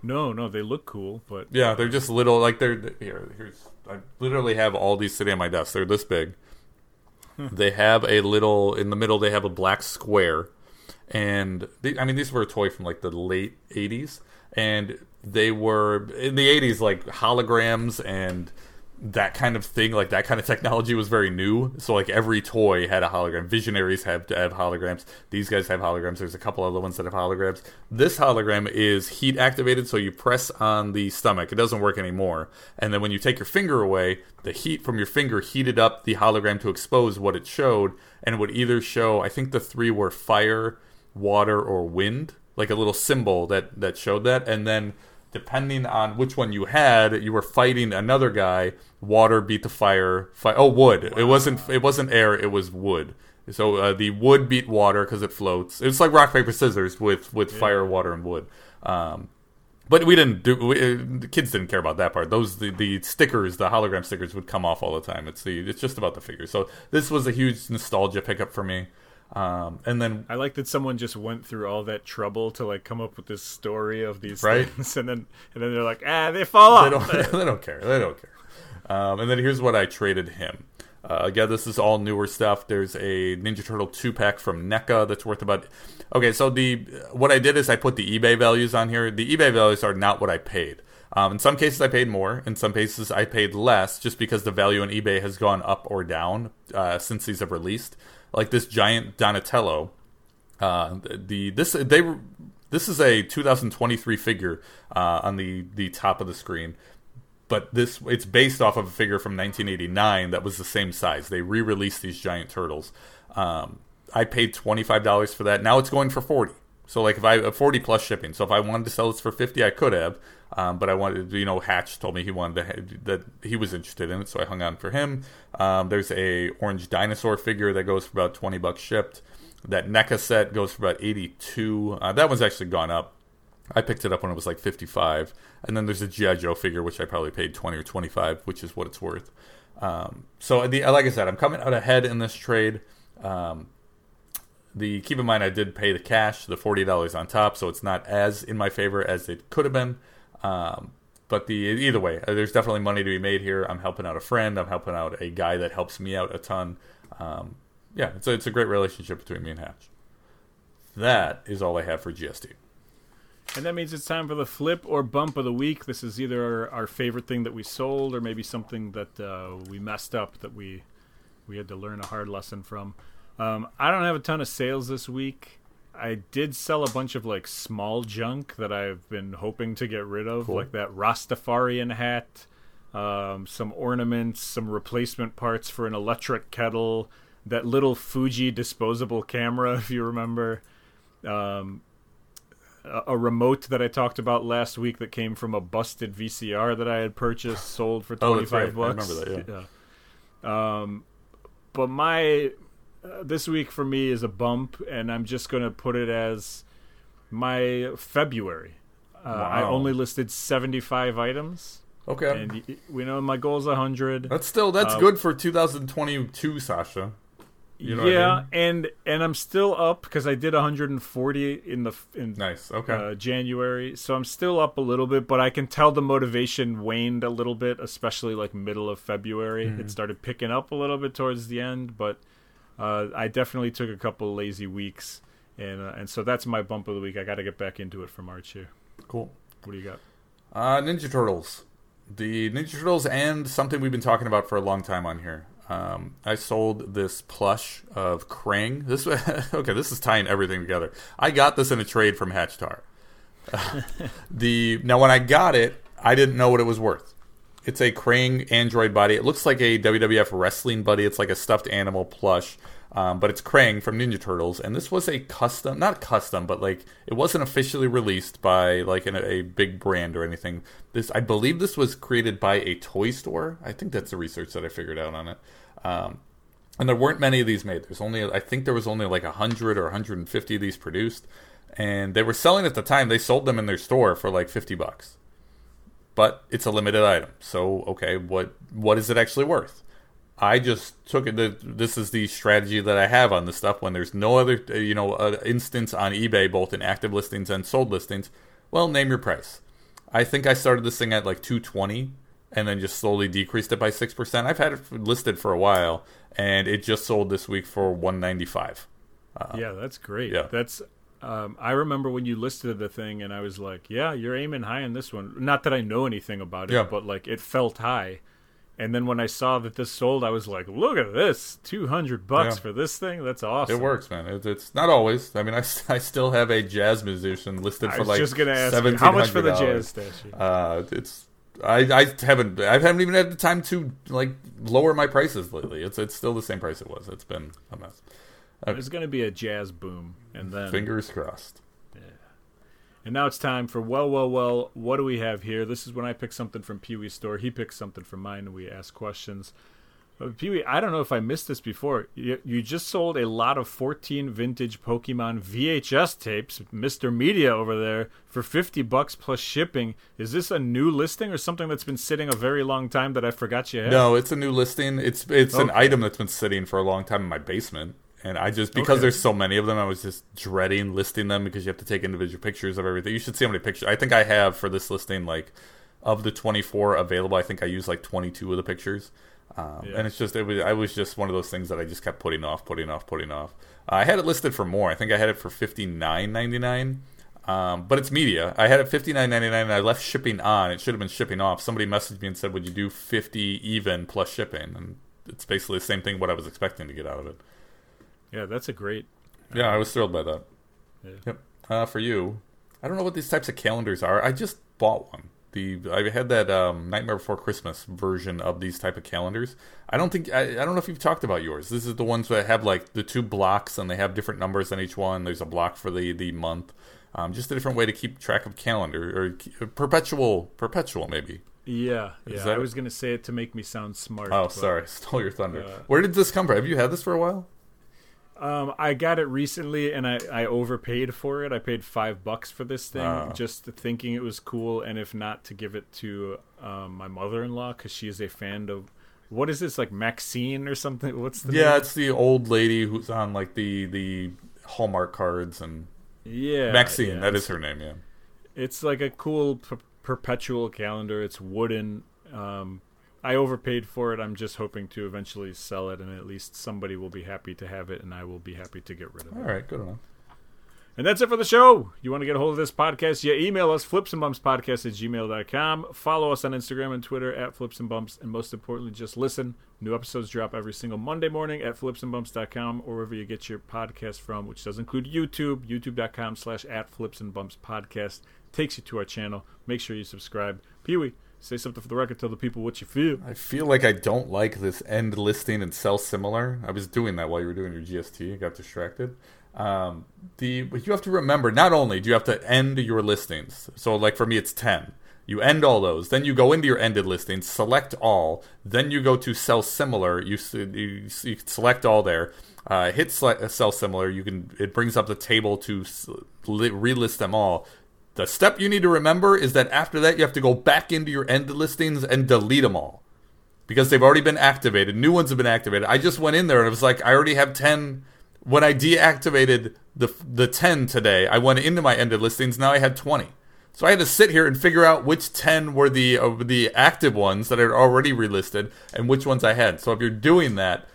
No, no, they look cool, but Yeah, they're just little. Like they're here. Here's I literally have all these sitting on my desk. They're this big. they have a little in the middle. They have a black square, and they, I mean these were a toy from like the late '80s, and they were in the '80s like holograms and that kind of thing, like that kind of technology was very new. So like every toy had a hologram. Visionaries have to have holograms. These guys have holograms. There's a couple other ones that have holograms. This hologram is heat activated, so you press on the stomach. It doesn't work anymore. And then when you take your finger away, the heat from your finger heated up the hologram to expose what it showed, and it would either show. I think the three were fire, water, or wind, like a little symbol that that showed that, and then depending on which one you had, you were fighting another guy. Water beat the fire. Fi- oh, wood. It wasn't. It wasn't air. It was wood. So uh, the wood beat water because it floats. It's like rock paper scissors with with fire, water, and wood. Um, but we didn't do. We, uh, the kids didn't care about that part. Those the, the stickers, the hologram stickers, would come off all the time. It's the it's just about the figure. So this was a huge nostalgia pickup for me. Um, and then I like that someone just went through all that trouble to like come up with this story of these Right. things, and then and then they're like, ah, they fall they off. don't they don't care. They don't care. Um, and then here's what I traded him. Uh, again, this is all newer stuff. There's a Ninja Turtle two pack from NECA that's worth about. Okay, so the what I did is I put the eBay values on here. The eBay values are not what I paid. Um, in some cases, I paid more. In some cases, I paid less, just because the value on eBay has gone up or down uh, since these have released. Like this giant Donatello, uh, the this they this is a 2023 figure uh, on the the top of the screen, but this it's based off of a figure from 1989 that was the same size. They re-released these giant turtles. Um, I paid twenty five dollars for that. Now it's going for forty. So like if I uh, forty plus shipping. So if I wanted to sell this for fifty, I could have. Um, but I wanted, you know, Hatch told me he wanted to ha- that he was interested in it, so I hung on for him. Um, there's a orange dinosaur figure that goes for about twenty bucks shipped. That NECA set goes for about eighty two. Uh, that one's actually gone up. I picked it up when it was like 55. And then there's a G.I. Joe figure, which I probably paid 20 or 25, which is what it's worth. Um, so, the, like I said, I'm coming out ahead in this trade. Um, the Keep in mind, I did pay the cash, the $40 on top, so it's not as in my favor as it could have been. Um, but the either way, uh, there's definitely money to be made here. I'm helping out a friend. I'm helping out a guy that helps me out a ton. Um, yeah, it's a, it's a great relationship between me and Hatch. That is all I have for GST. And that means it's time for the flip or bump of the week. This is either our, our favorite thing that we sold, or maybe something that uh, we messed up that we we had to learn a hard lesson from. Um, I don't have a ton of sales this week. I did sell a bunch of like small junk that I've been hoping to get rid of, Cool. like that Rastafarian hat, um, some ornaments, some replacement parts for an electric kettle, that little Fuji disposable camera, if you remember. Um, a, a remote that I talked about last week that came from a busted VCR that I had purchased, sold for Oh, twenty five right. I remember that, Yeah. Um, but my uh, this week for me is a bump, and I'm just gonna put it as my February. Uh, I only listed seventy five items, Okay. and we know my goal is hundred. That's still that's Uh, good for 2022, Sasha. You know what I yeah, mean? and and I'm still up because I did 140 in the in Nice. Okay. uh, January, so I'm still up a little bit, but I can tell the motivation waned a little bit, especially like middle of February. Mm-hmm. It started picking up a little bit towards the end, but uh, I definitely took a couple lazy weeks, and uh, and so that's my bump of the week. I got to get back into it for March here. cool. What do you got? Uh, Ninja Turtles. The Ninja Turtles and something we've been talking about for a long time on here. Um, I sold this plush of Krang. This okay. This is tying everything together. I got this in a trade from Hatchtar. the now when I got it, I didn't know what it was worth. It's a Krang android body. It looks like a WWF wrestling buddy. It's like a stuffed animal plush, um, but it's Krang from Ninja Turtles. And this was a custom, not custom, but like it wasn't officially released by like an, a big brand or anything. This, I believe, this was created by a toy store. I think that's the research that I figured out on it. Um, and there weren't many of these made. There's only, I think, there was only like hundred or 150 of these produced, and they were selling at the time. They sold them in their store for like 50 bucks but it's a limited item. So okay, what what is it actually worth? I just took it. This is the strategy that I have on this stuff. When there's no other, uh, you know, uh, instance on eBay, both in active listings and sold listings, well, name your price. I think I started this thing at like 220, and then just slowly decreased it by six percent. I've had it listed for a while, and it just sold this week for 195. yeah, that's great. yeah. That's. Um, I remember when you listed the thing, and I was like, "Yeah, you're aiming high in this one." Not that I know anything about it, Yeah. but like it felt high. And then when I saw that this sold, I was like, "Look at this, two hundred bucks Yeah. for this thing. That's awesome." It works, man. It, it's not always. I mean, I, I still have a jazz musician listed I for was like just gonna ask you, how much for the jazz statue? Uh, it's I, I haven't I haven't even had the time to like lower my prices lately. It's it's still the same price it was. It's been a mess. There's gonna be a jazz boom, and then Fingers crossed. Yeah. And now it's time for well, well, well. What do we have here? This is when I pick something from Pee Wee's store. He picks something from mine, and we ask questions. Uh, Pee Wee, I don't know if I missed this before. You, you just sold a lot of 14 vintage Pokemon VHS tapes, Mr. Media over there, for 50 bucks plus shipping. Is this a new listing or something that's been sitting a very long time that I forgot you had? No, it's a new listing. It's it's an item that's been sitting for a long time in my basement. And I just because Okay. there's so many of them, I was just dreading listing them because you have to take individual pictures of everything. You should see how many pictures. I think I have for this listing like of the 24 available. I think I used like 22 of the pictures. Um, Yeah. And it's just it was I was just one of those things that I just kept putting off, putting off, putting off. Uh, I had it listed for more. I think I had it for 59.99. Um, but it's media. I had it fifty nine ninety nine, and I left shipping on. It should have been shipping off. Somebody messaged me and said, "Would you do fifty even plus shipping?" And it's basically the same thing what I was expecting to get out of it. Yeah, that's a great. Yeah, I was thrilled by that. Yeah. Yep. Uh, for you, I don't know what these types of calendars are. I just bought one. The I had that um, Nightmare Before Christmas version of these type of calendars. I don't think I, I don't know if you've talked about yours. This is the ones that have like the two blocks and they have different numbers on each one. There's a block for the the month. Um, just a different way to keep track of calendar or perpetual perpetual maybe. Yeah, yeah. I was gonna say it to make me sound smart. Oh, but, sorry, stole your thunder. uh, Where did this come from? Have you had this for a while? Um, I got it recently, and I, I overpaid for it. I paid five bucks for this thing, Ah. just thinking it was cool, and if not, to give it to um, my mother-in-law because she is a fan of. What is this like Maxine or something? What's the Yeah, name? it's the old lady who's on like the the Hallmark cards and yeah, Maxine. yeah. That is her name. Yeah. It's like a cool per- perpetual calendar. It's wooden. Um, I overpaid for it. I'm just hoping to eventually sell it, and at least somebody will be happy to have it, and I will be happy to get rid of it. All right, good enough. And that's it for the show. You want to get a hold of this podcast? Yeah, email us, flipsandbumpspodcast at gmail.com. Follow us on Instagram and Twitter at Flips and Bumps. And most importantly, just listen. New episodes drop every single Monday morning at flipsandbumps.com or wherever you get your podcast from, which does include YouTube, youtube.com slash at Flips and Bumps Podcast. Takes you to our channel. Make sure you subscribe. Pee Wee, say something for the record. Tell the people what you feel. I feel like I don't like this end listing and sell similar. I was doing that while you were doing your GST. I got distracted. Um, the but you have to remember not only do you have to end your listings. So like for me, it's ten. You end all those, then you go into your ended listings, select all, then you go to sell similar. You you, you select all there. Uh, hit sell similar. You can it brings up the table to relist them all. The step you need to remember is that after that you have to go back into your ended listings and delete them all because they've already been activated. New ones have been activated. I just went in there and it was like I already have ten. When I deactivated the the ten today, I went into my ended listings. Now I had twenty. So I had to sit here and figure out which ten were the uh, the active ones that I had already relisted and which ones I had. So if you're doing that,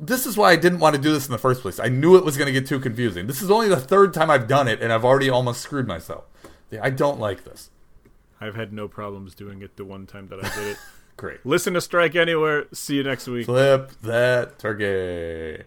this is why I didn't want to do this in the first place. I knew it was going to get too confusing. This is only the third time I've done it, and I've already almost screwed myself. Yeah, I don't like this. I've had no problems doing it the one time that I did it. Great. Listen to Strike Anywhere. See you next week. Flip that turkey.